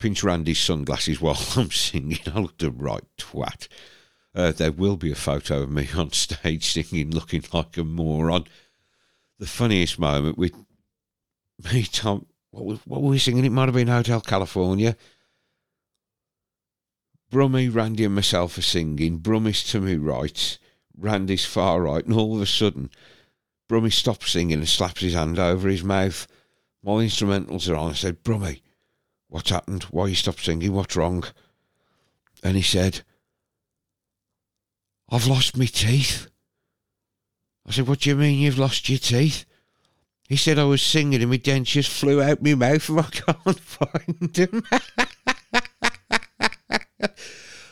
Speaker 1: pinched Randy's sunglasses while I'm singing. I looked a right twat. Uh, there will be a photo of me on stage singing, looking like a moron. The funniest moment with me, Tom, what, was, what were we singing? It might have been Hotel California. Brummy, Randy, and myself are singing. Brummy's to me right, Randy's far right, and all of a sudden, Brummy stops singing and slaps his hand over his mouth. My instrumentals are on. I said, Brummy, what's happened? Why you stopped singing? What's wrong? And he said, I've lost my teeth. I said, What do you mean you've lost your teeth? He said I was singing and my dentures flew out my mouth and I can't find them.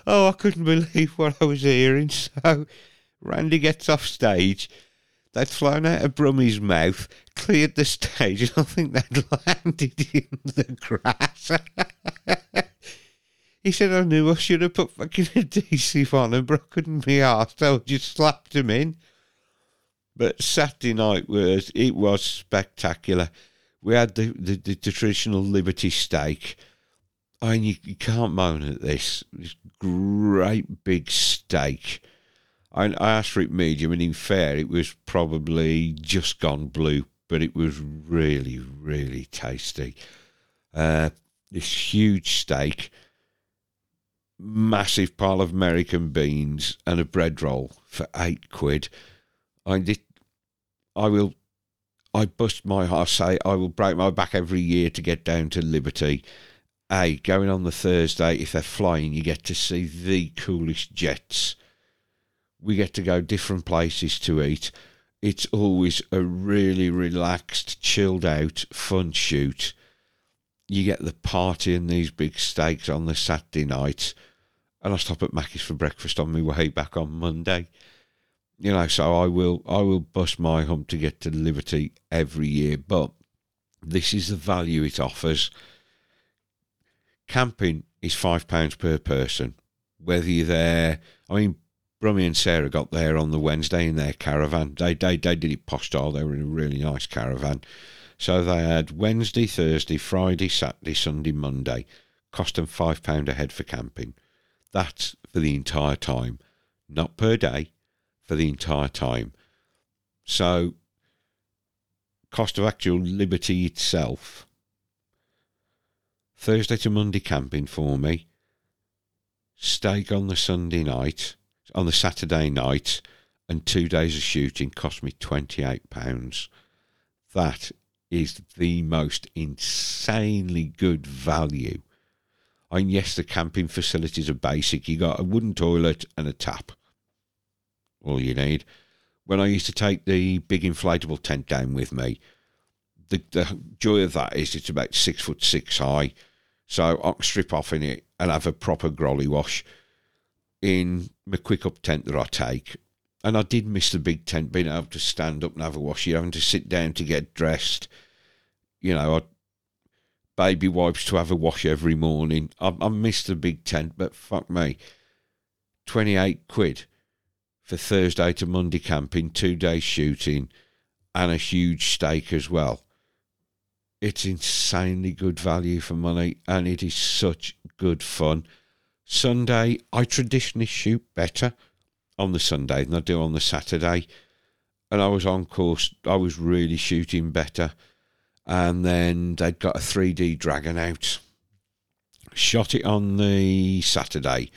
Speaker 1: oh, I couldn't believe what I was hearing. So Randy gets off stage. They'd flown out of Brummy's mouth, cleared the stage, and I think they'd landed in the grass. He said, I knew I should have put fucking adhesive on and couldn't be so I just slapped him in. But Saturday night was, it was spectacular. We had the, the, the, the traditional Liberty steak. I mean, you, you can't moan at this. This great big steak. I, I asked for it medium, and in fair, it was probably just gone blue, but it was really, really tasty. Uh, this huge steak massive pile of American beans and a bread roll for eight quid. I did. I will. I bust my heart. Say I will break my back every year to get down to Liberty. A going on the Thursday. If they're flying, you get to see the coolest jets. We get to go different places to eat. It's always a really relaxed, chilled out, fun shoot. You get the party and these big steaks on the Saturday night and I stop at Mackey's for breakfast on my way back on Monday. You know, so I will I will bust my hump to get to Liberty every year, but this is the value it offers. Camping is five pounds per person. Whether you're there, I mean, Brummy and Sarah got there on the Wednesday in their caravan. They they, they did it posh style. They were in a really nice caravan. So they had Wednesday, Thursday, Friday, Saturday, Sunday, Monday. Cost them £5 a head for camping. That's for the entire time, not per day, for the entire time. So, cost of actual liberty itself, Thursday to Monday camping for me, steak on the Sunday night, on the Saturday night, and two days of shooting cost me £28. That is the most insanely good value. And yes, the camping facilities are basic. You got a wooden toilet and a tap. All you need. When I used to take the big inflatable tent down with me, the, the joy of that is it's about six foot six high. So I can strip off in it and have a proper grolly wash in my quick up tent that I take. And I did miss the big tent, being able to stand up and have a wash. You having to sit down to get dressed. You know, I baby wipes to have a wash every morning. I, I missed the big tent, but fuck me. 28 quid for Thursday to Monday camping, two days shooting, and a huge steak as well. It's insanely good value for money, and it is such good fun. Sunday, I traditionally shoot better on the Sunday than I do on the Saturday. And I was on course, I was really shooting better and then they'd got a 3D dragon out. Shot it on the Saturday.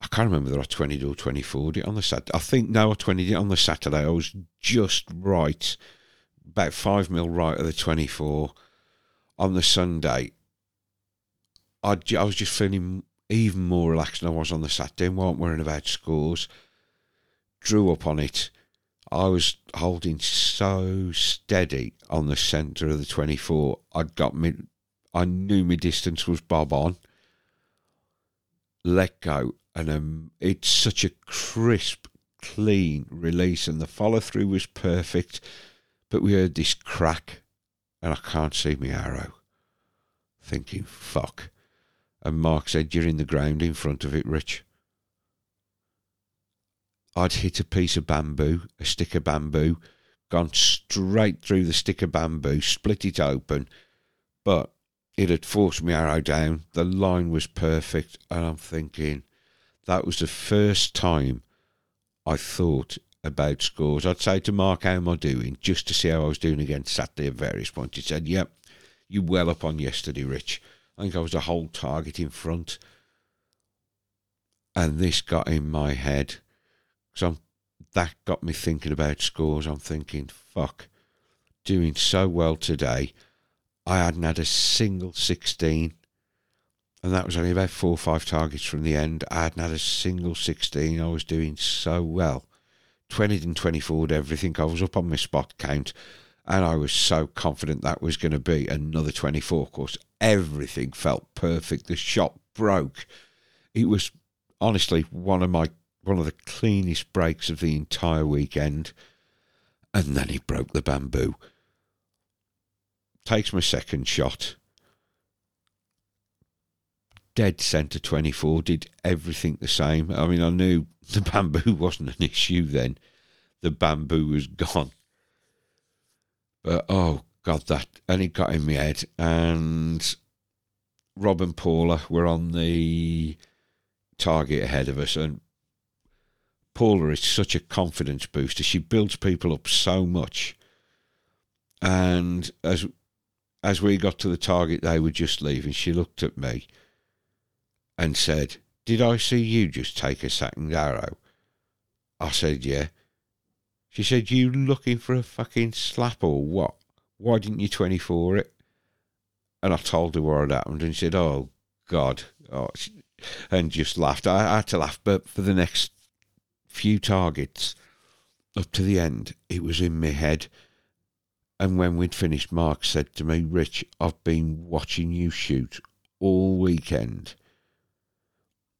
Speaker 1: I can't remember whether I 20 or 24 it on the Saturday. I think no, I 20 it on the Saturday. I was just right, about five mil right of the 24. On the Sunday, I, I was just feeling even more relaxed than I was on the Saturday and weren't worrying about scores. Drew up on it I was holding so steady on the centre of the 24. I'd got me, I knew my distance was bob on. Let go, and um, it's such a crisp, clean release, and the follow through was perfect. But we heard this crack, and I can't see my arrow. Thinking, fuck. And Mark said, You're in the ground in front of it, Rich. I'd hit a piece of bamboo, a stick of bamboo, gone straight through the stick of bamboo, split it open, but it had forced my arrow down. The line was perfect, and I'm thinking that was the first time I thought about scores. I'd say to Mark, How am I doing? just to see how I was doing against Saturday at various points. He said, Yep, you well up on yesterday, Rich. I think I was a whole target in front. And this got in my head so that got me thinking about scores. I'm thinking, fuck, doing so well today. I hadn't had a single 16, and that was only about four or five targets from the end. I hadn't had a single 16. I was doing so well. 20 and 24 everything. I was up on my spot count, and I was so confident that was going to be another 24. Course, everything felt perfect. The shot broke. It was honestly one of my one of the cleanest breaks of the entire weekend. And then he broke the bamboo. Takes my second shot. Dead centre 24, did everything the same. I mean, I knew the bamboo wasn't an issue then. The bamboo was gone. But oh, God, that. And it got in my head. And Rob and Paula were on the target ahead of us. And Paula is such a confidence booster. She builds people up so much. And as as we got to the target they were just leaving, she looked at me and said, Did I see you just take a second arrow? I said, Yeah. She said, You looking for a fucking slap or what? Why didn't you 24 it? And I told her what had happened and she said, Oh, God. Oh, and just laughed. I, I had to laugh, but for the next few targets up to the end, it was in my head. And when we'd finished, Mark said to me, Rich, I've been watching you shoot all weekend.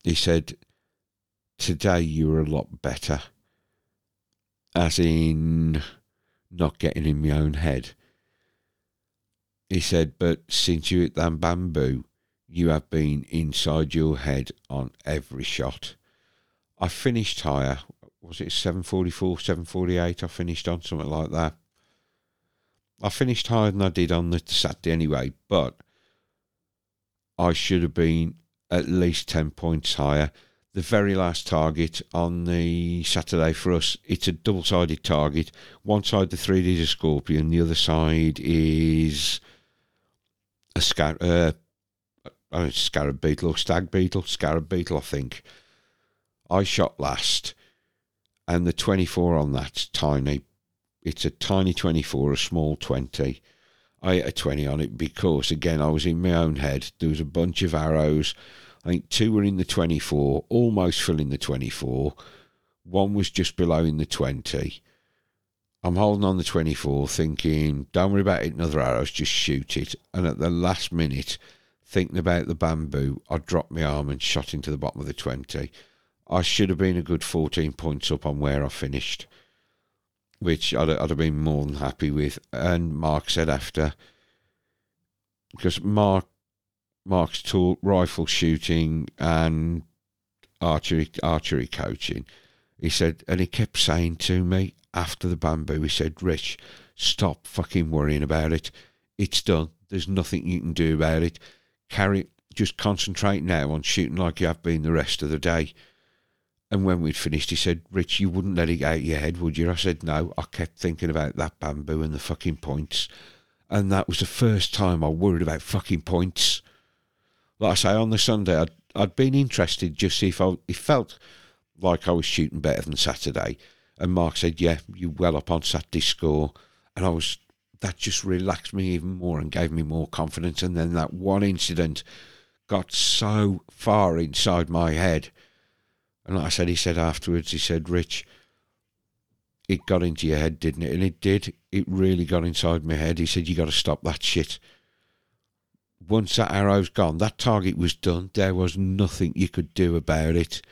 Speaker 1: He said, Today you were a lot better. As in, not getting in my own head. He said, But since you hit that bamboo, you have been inside your head on every shot. I finished higher. Was it 744, 748? I finished on something like that.
Speaker 2: I finished higher than I did on the Saturday anyway, but I should have been at least 10 points higher. The very last target on the Saturday for us, it's a double sided target. One side, the 3D is a scorpion, the other side is a scar- uh, uh, scarab beetle or stag beetle, scarab beetle, I think. I shot last, and the 24 on that's tiny. It's a tiny 24, a small 20. I hit a 20 on it because, again, I was in my own head. There was a bunch of arrows. I think two were in the 24, almost filling the 24. One was just below in the 20. I'm holding on the 24, thinking, don't worry about hitting other arrows, just shoot it. And at the last minute, thinking about the bamboo, I dropped my arm and shot into the bottom of the 20. I should have been a good 14 points up on where I finished, which I'd, I'd have been more than happy with. And Mark said after, because Mark Mark's taught rifle shooting and archery archery coaching. He said, and he kept saying to me after the bamboo, he said, Rich, stop fucking worrying about it. It's done. There's nothing you can do about it. Carry, just concentrate now on shooting like you have been the rest of the day. And when we'd finished, he said, Rich, you wouldn't let it out of your head, would you? I said, no. I kept thinking about that bamboo and the fucking points. And that was the first time I worried about fucking points. Like I say, on the Sunday, I'd, I'd been interested just see if I, it felt like I was shooting better than Saturday. And Mark said, yeah, you well up on Saturday score. And I was, that just relaxed me even more and gave me more confidence. And then that one incident got so far inside my head. And like I said, he said afterwards, he said, Rich, it got into your head, didn't it? And it did. It really got inside my head. He said, you got to stop that shit. Once that arrow's gone, that target was done. There was nothing you could do about it.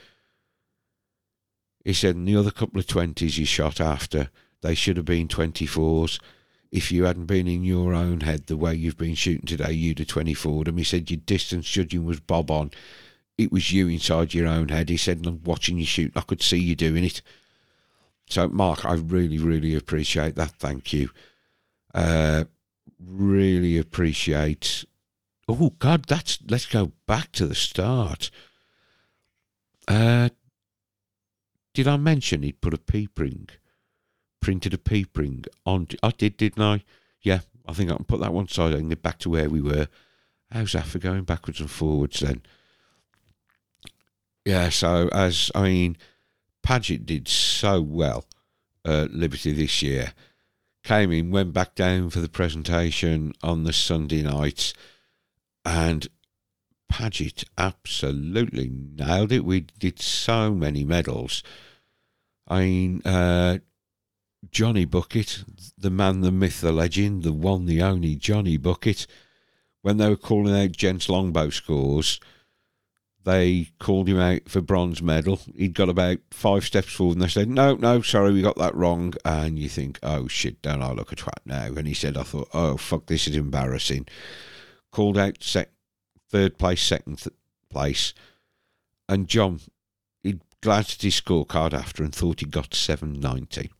Speaker 2: He said, and the other couple of 20s you shot after, they should have been 24s. If you hadn't been in your own head the way you've been shooting today, you'd have 24 them. He said, your distance judging was bob on. It was you inside your own head. He said, and watching you shoot, I could see you doing it. So, Mark, I really, really appreciate that. Thank you. Uh, really appreciate. Oh God, that's. Let's go back to the start. Uh, did I mention he'd put a peep ring, printed a peep ring on? I did, didn't I? Yeah, I think I can put that one side and get back to where we were. How's that for going backwards and forwards then? Yeah, so as I mean, Paget did so well at Liberty this year. Came in, went back down for the presentation on the Sunday night, and Paget absolutely nailed it. We did so many medals. I mean, uh, Johnny Bucket, the man, the myth, the legend, the one, the only Johnny Bucket, when they were calling out gents longbow scores, they called him out for bronze medal. He'd got about five steps forward and they said, No, no, sorry, we got that wrong. And you think, Oh shit, don't I look a twat now? And he said, I thought, Oh fuck, this is embarrassing. Called out sec- third place, second th- place. And John, he glanced at his scorecard after and thought he got 790.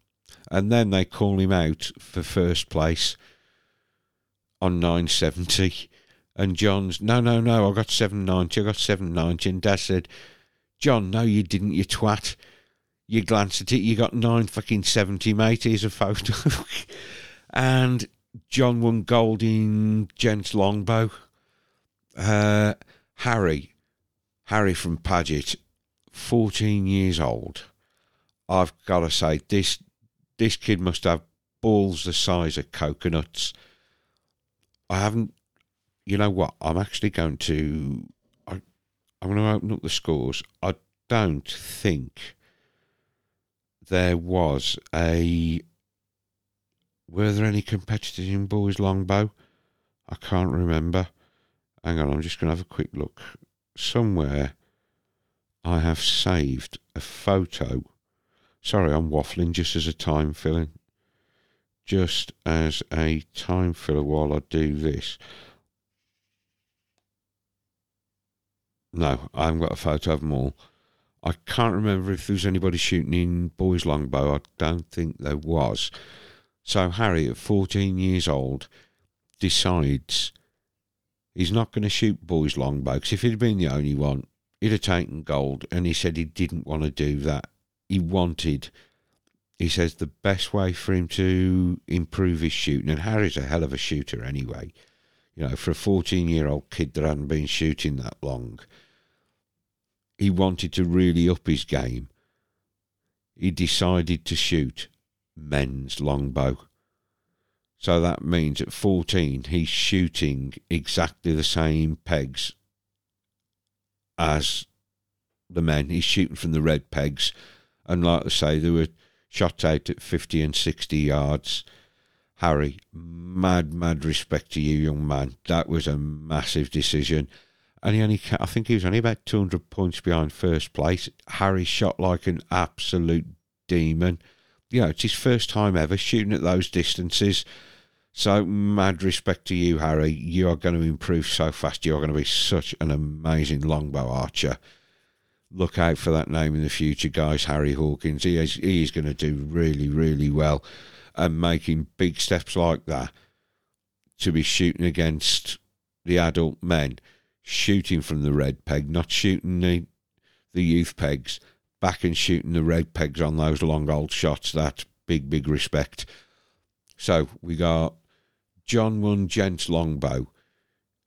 Speaker 2: And then they call him out for first place on 970. And John's, no, no, no, I got 790, I got 790. And Dad said, John, no, you didn't, you twat. You glanced at it, you got nine fucking 70, mate. Here's a photo. and John won gold in gents longbow. Uh, Harry, Harry from Paget, 14 years old. I've got to say, this this kid must have balls the size of coconuts. I haven't, you know what? I'm actually going to, I, I'm going to open up the scores. I don't think there was a. Were there any competitors in boys longbow? I can't remember. Hang on, I'm just going to have a quick look. Somewhere I have saved a photo. Sorry, I'm waffling just as a time filling. Just as a time filler while I do this. No, I haven't got a photo of them all. I can't remember if there was anybody shooting in boys longbow. I don't think there was. So Harry, at 14 years old, decides he's not going to shoot boys longbow because if he'd been the only one, he'd have taken gold. And he said he didn't want to do that. He wanted, he says, the best way for him to improve his shooting, and Harry's a hell of a shooter anyway, you know, for a 14 year old kid that hadn't been shooting that long, he wanted to really up his game. He decided to shoot men's longbow. So that means at 14, he's shooting exactly the same pegs as the men. He's shooting from the red pegs. And like I say, they were shot out at 50 and 60 yards. Harry, mad, mad respect to you, young man. That was a massive decision. And he only, I think he was only about 200 points behind first place. Harry shot like an absolute demon. You know, it's his first time ever shooting at those distances. So, mad respect to you, Harry. You are going to improve so fast. You are going to be such an amazing longbow archer. Look out for that name in the future, guys. Harry Hawkins. He is, he is going to do really, really well. And making big steps like that to be shooting against the adult men, shooting from the red peg, not shooting the, the youth pegs, back and shooting the red pegs on those long old shots. That big, big respect. So we got John won Gents Longbow.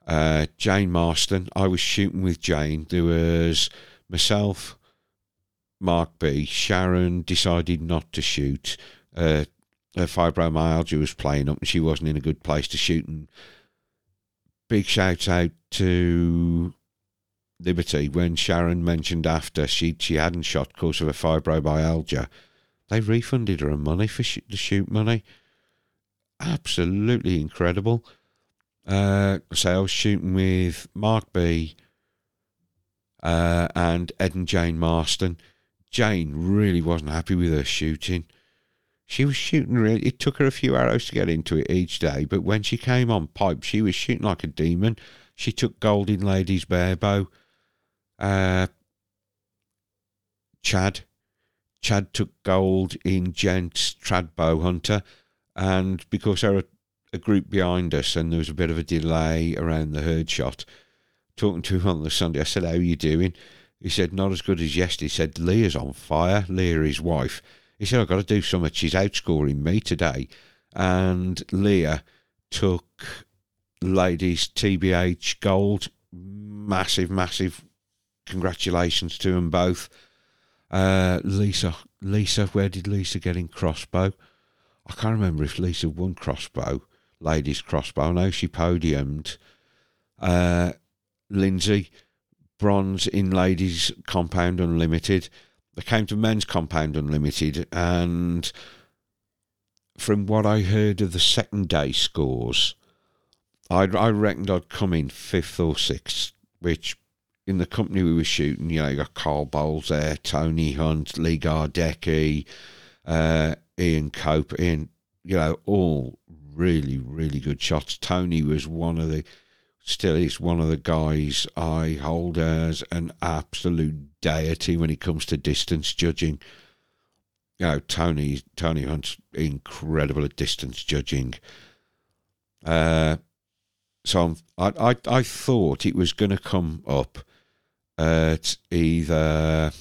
Speaker 2: Uh, Jane Marston. I was shooting with Jane. There was myself, Mark B. Sharon decided not to shoot. Uh, her fibromyalgia was playing up and she wasn't in a good place to shoot. And big shout out to Liberty when Sharon mentioned after she she hadn't shot because of her fibromyalgia. They refunded her money for sh- the shoot money absolutely incredible. Uh, so I was shooting with Mark B uh, and Ed and Jane Marston. Jane really wasn't happy with her shooting. She was shooting really. It took her a few arrows to get into it each day, but when she came on pipe, she was shooting like a demon. She took gold in Ladies Barebow. Uh, Chad, Chad took gold in Gents Trad Bow Hunter and because there were a group behind us and there was a bit of a delay around the herd shot, talking to him on the Sunday, I said, How are you doing? He said, Not as good as yesterday. He said, Leah's on fire, Leah, his wife. He said, I've got to do something. She's outscoring me today. And Leah took ladies TBH gold. Massive, massive congratulations to them both. Uh, Lisa, Lisa, where did Lisa get in crossbow? I can't remember if Lisa won crossbow, ladies crossbow. I know she podiumed. Uh, Lindsay, bronze in ladies compound unlimited. They came to men's compound unlimited, and from what I heard of the second day scores, I, I reckoned I'd come in fifth or sixth, which in the company we were shooting, you know, you got Carl Bowles there, Tony Hunt, Lee Gardecki, uh, Ian Cope, Ian, you know, all really, really good shots. Tony was one of the, still is one of the guys I hold as an absolute deity when it comes to distance judging. You know, Tony, Tony Hunt's incredible at distance judging. Uh, so I, I, I thought it was going to come up at either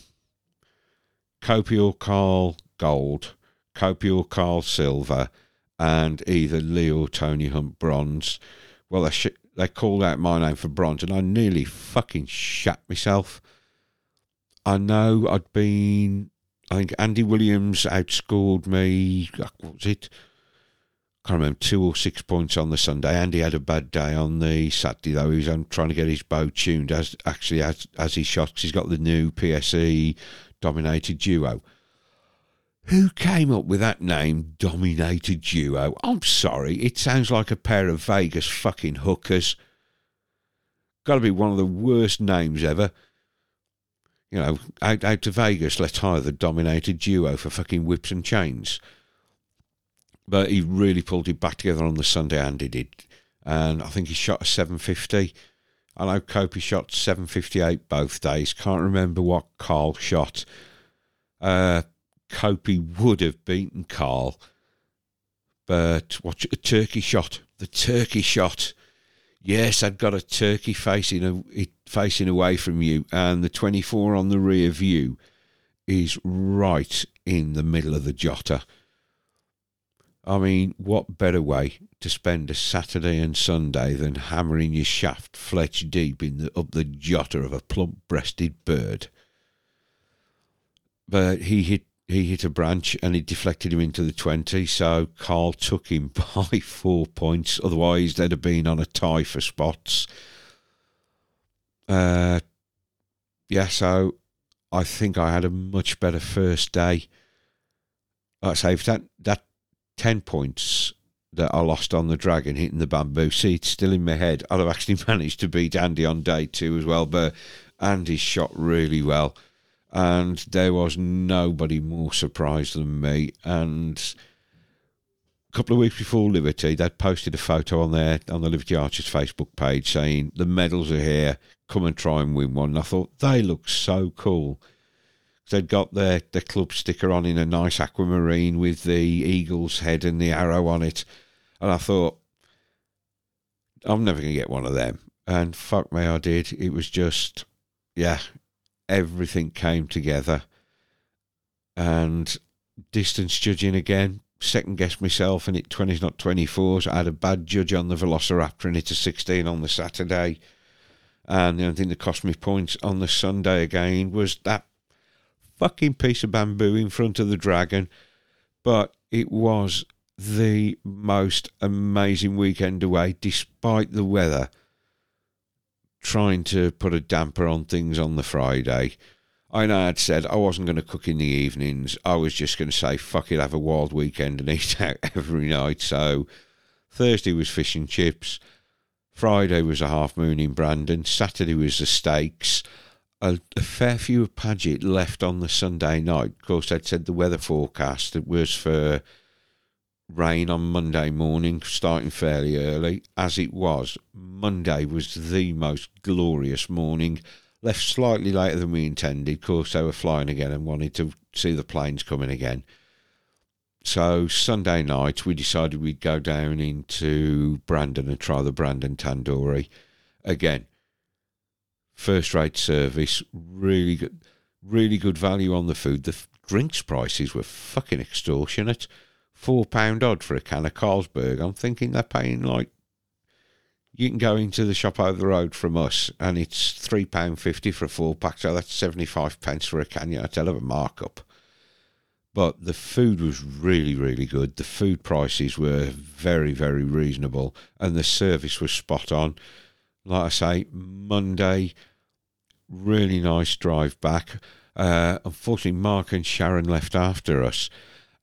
Speaker 2: Kopi or Carl Gold Kopi or Carl Silver, and either Lee or Tony Hunt bronze. Well, they, sh- they called out my name for bronze, and I nearly fucking shat myself. I know I'd been. I think Andy Williams outscored me. Uh, what was it? I can't remember two or six points on the Sunday. Andy had a bad day on the Saturday though. He was um, trying to get his bow tuned as actually as as he shot. Cause he's got the new PSE Dominator Duo. Who came up with that name, Dominator Duo? I'm sorry, it sounds like a pair of Vegas fucking hookers. Got to be one of the worst names ever. You know, out, out to Vegas, let's hire the Dominator Duo for fucking whips and chains. But he really pulled it back together on the Sunday, Andy did. And I think he shot a 750. I know Kopi shot 758 both days. Can't remember what Carl shot. Uh, would have beaten Carl, But watch a turkey shot. The turkey shot. Yes, I'd got a turkey facing a, facing away from you, and the 24 on the rear view is right in the middle of the jotter. I mean, what better way to spend a Saturday and Sunday than hammering your shaft fletch deep in the, up the jotter of a plump-breasted bird? But he hit he hit a branch and it deflected him into the 20. So Carl took him by four points. Otherwise, they'd have been on a tie for spots. Uh, yeah, so I think I had a much better first day. I say, if that, that 10 points that I lost on the dragon hitting the bamboo seat still in my head, I'd have actually managed to beat Andy on day two as well. But Andy shot really well and there was nobody more surprised than me. And a couple of weeks before Liberty, they'd posted a photo on there on the Liberty Archers Facebook page saying the medals are here. Come and try and win one. And I thought they look so cool. They'd got their, their club sticker on in a nice aquamarine with the eagle's head and the arrow on it. And I thought, I'm never going to get one of them. And fuck me, I did. It was just, yeah, everything came together. And distance judging again, second guessed myself and it 20s not 24s. I had a bad judge on the Velociraptor and it's a 16 on the Saturday. And the only thing that cost me points on the Sunday again was that fucking piece of bamboo in front of the dragon. But it was the most amazing weekend away, despite the weather trying to put a damper on things on the Friday. I know I'd said I wasn't going to cook in the evenings. I was just going to say, fuck it, have a wild weekend and eat out every night. So Thursday was fish and chips. Friday was a half moon in Brandon. Saturday was the steaks. A, a, fair few of Paget left on the Sunday night. Of course, I'd said the weather forecast it was for rain on Monday morning, starting fairly early, as it was. Monday was the most glorious morning. Left slightly later than we intended, of course, they were flying again and wanted to see the planes coming again. So, Sunday night, we decided we'd go down into Brandon and try the Brandon Tandoori. Again, first rate service, really good, really good value on the food. The drinks prices were fucking extortionate four pound odd for a can of Carlsberg. I'm thinking they're paying like you can go into the shop over the road from us and it's three pound fifty for a four pack, so that's seventy five pence for a can. You know, tell of a markup. But the food was really, really good. The food prices were very, very reasonable, and the service was spot on. Like I say, Monday, really nice drive back. Uh, unfortunately, Mark and Sharon left after us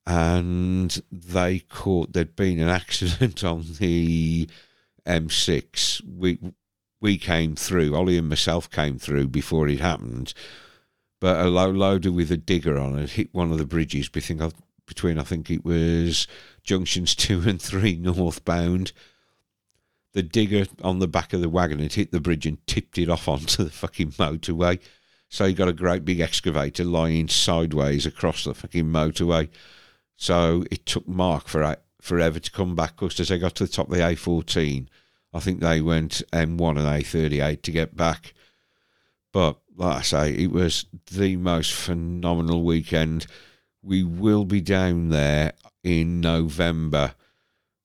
Speaker 2: and they caught there'd been an accident on the M6. We we came through. Ollie and myself came through before it happened, but a low loader with a digger on it hit one of the bridges between between I think it was junctions two and three northbound. The digger on the back of the wagon had hit the bridge and tipped it off onto the fucking motorway. So you got a great big excavator lying sideways across the fucking motorway. So it took Mark for forever to come back because as they got to the top of the A14, I think they went M1 and A38 to get back. But like I say, it was the most phenomenal weekend. We will be down there in November,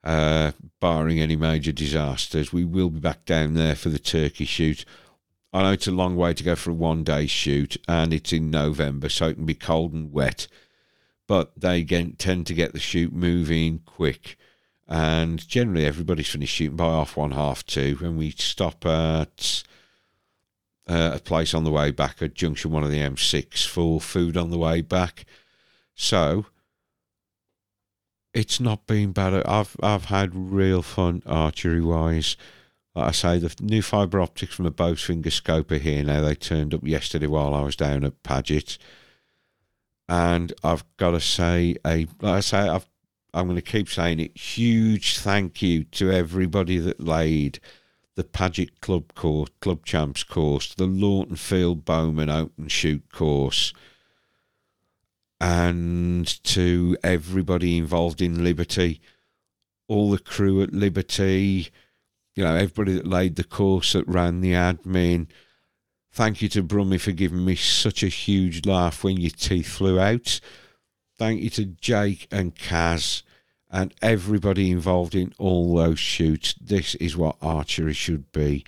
Speaker 2: uh, barring any major disasters. We will be back down there for the turkey shoot. I know it's a long way to go for a one day shoot, and it's in November, so it can be cold and wet but they get, tend to get the shoot moving quick. And generally, everybody's finished shooting by half one, half two, and we stop at uh, a place on the way back at junction one of the M6 for food on the way back. So it's not been bad. I've I've had real fun archery wise. Like I say, the new fibre optics from a Bowfinger scope are here now. They turned up yesterday while I was down at Paget and I've got to say a like I say I've I'm going to keep saying it. Huge thank you to everybody that laid the Paget Club course, Club Champs course, the Lawton Field Bowmen Open Shoot course, and to everybody involved in Liberty. all the crew at Liberty, you know, everybody that laid the course, that ran the admin. Thank you to Brummy for giving me such a huge laugh when your teeth flew out. Thank you to Jake and Kaz and everybody involved in all those shoots. This is what archery should be.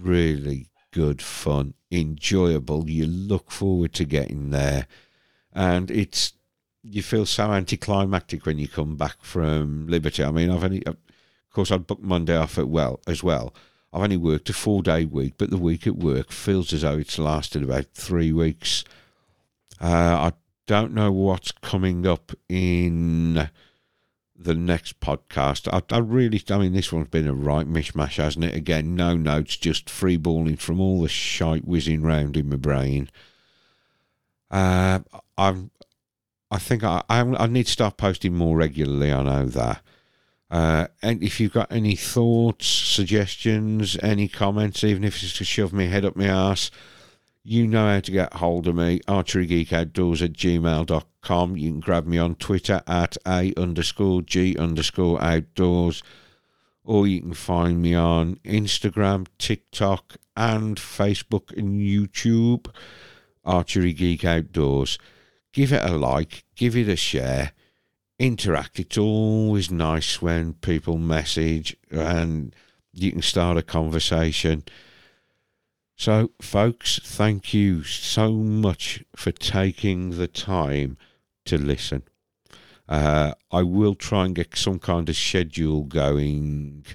Speaker 2: Really good fun, enjoyable. You look forward to getting there. And it's you feel so anticlimactic when you come back from Liberty. I mean, I've only, of course, I'd booked Monday off at well as well. I've only worked a four day week, but the week at work feels as though it's lasted about three weeks. Uh, I don't know what's coming up in the next podcast. I, I, really, I mean, this one's been a right mishmash, hasn't it? Again, no notes, just free balling from all the shite whizzing round in my brain. Uh, I'm, I think I, I, I need to start posting more regularly. I know that. Uh, and if you've got any thoughts, suggestions, any comments, even if it's to shove me head up my ass, you know how to get hold of me. Archerygeekoutdoors at gmail.com. You can grab me on Twitter at A underscore G underscore outdoors. Or you can find me on Instagram, TikTok, and Facebook and YouTube. Archery Geek Outdoors give it a like, give it a share, interact. It's always nice when people message and you can start a conversation. So, folks, thank you so much for taking the time to listen. Uh, I will try and get some kind of schedule going.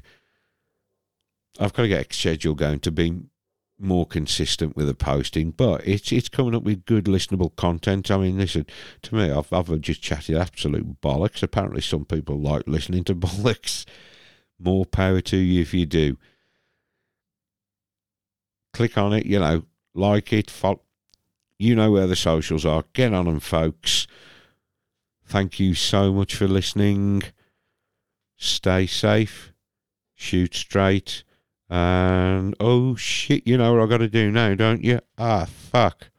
Speaker 2: I've got to get a schedule going to be more consistent with the posting, but it's it's coming up with good listenable content. I mean, listen to me. I've I've just chatted absolute bollocks. Apparently, some people like listening to bollocks. More power to you if you do. Click on it, you know, like it, follow. You know where the socials are. Get on them, folks. Thank you so much for listening. Stay safe. Shoot straight and oh shit, you know what I've got to do now, don't you? Ah, fuck.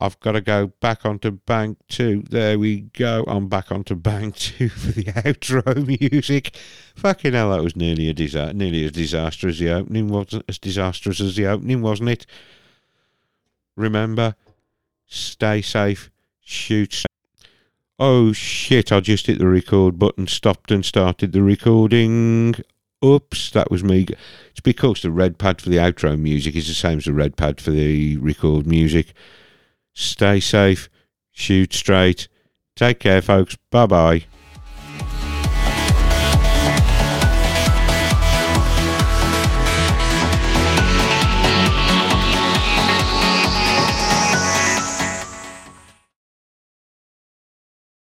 Speaker 2: I've got to go back onto bank two. There we go. I'm back onto bank two for the outro music. Fucking hell, that was nearly a disa- nearly as disastrous as the opening wasn't as disastrous as the opening, wasn't it? Remember, stay safe, shoot. Oh shit! I just hit the record button, stopped and started the recording. Oops, that was me. It's because the red pad for the outro music is the same as the red pad for the record music. Stay safe, shoot straight. Take care, folks. Bye bye.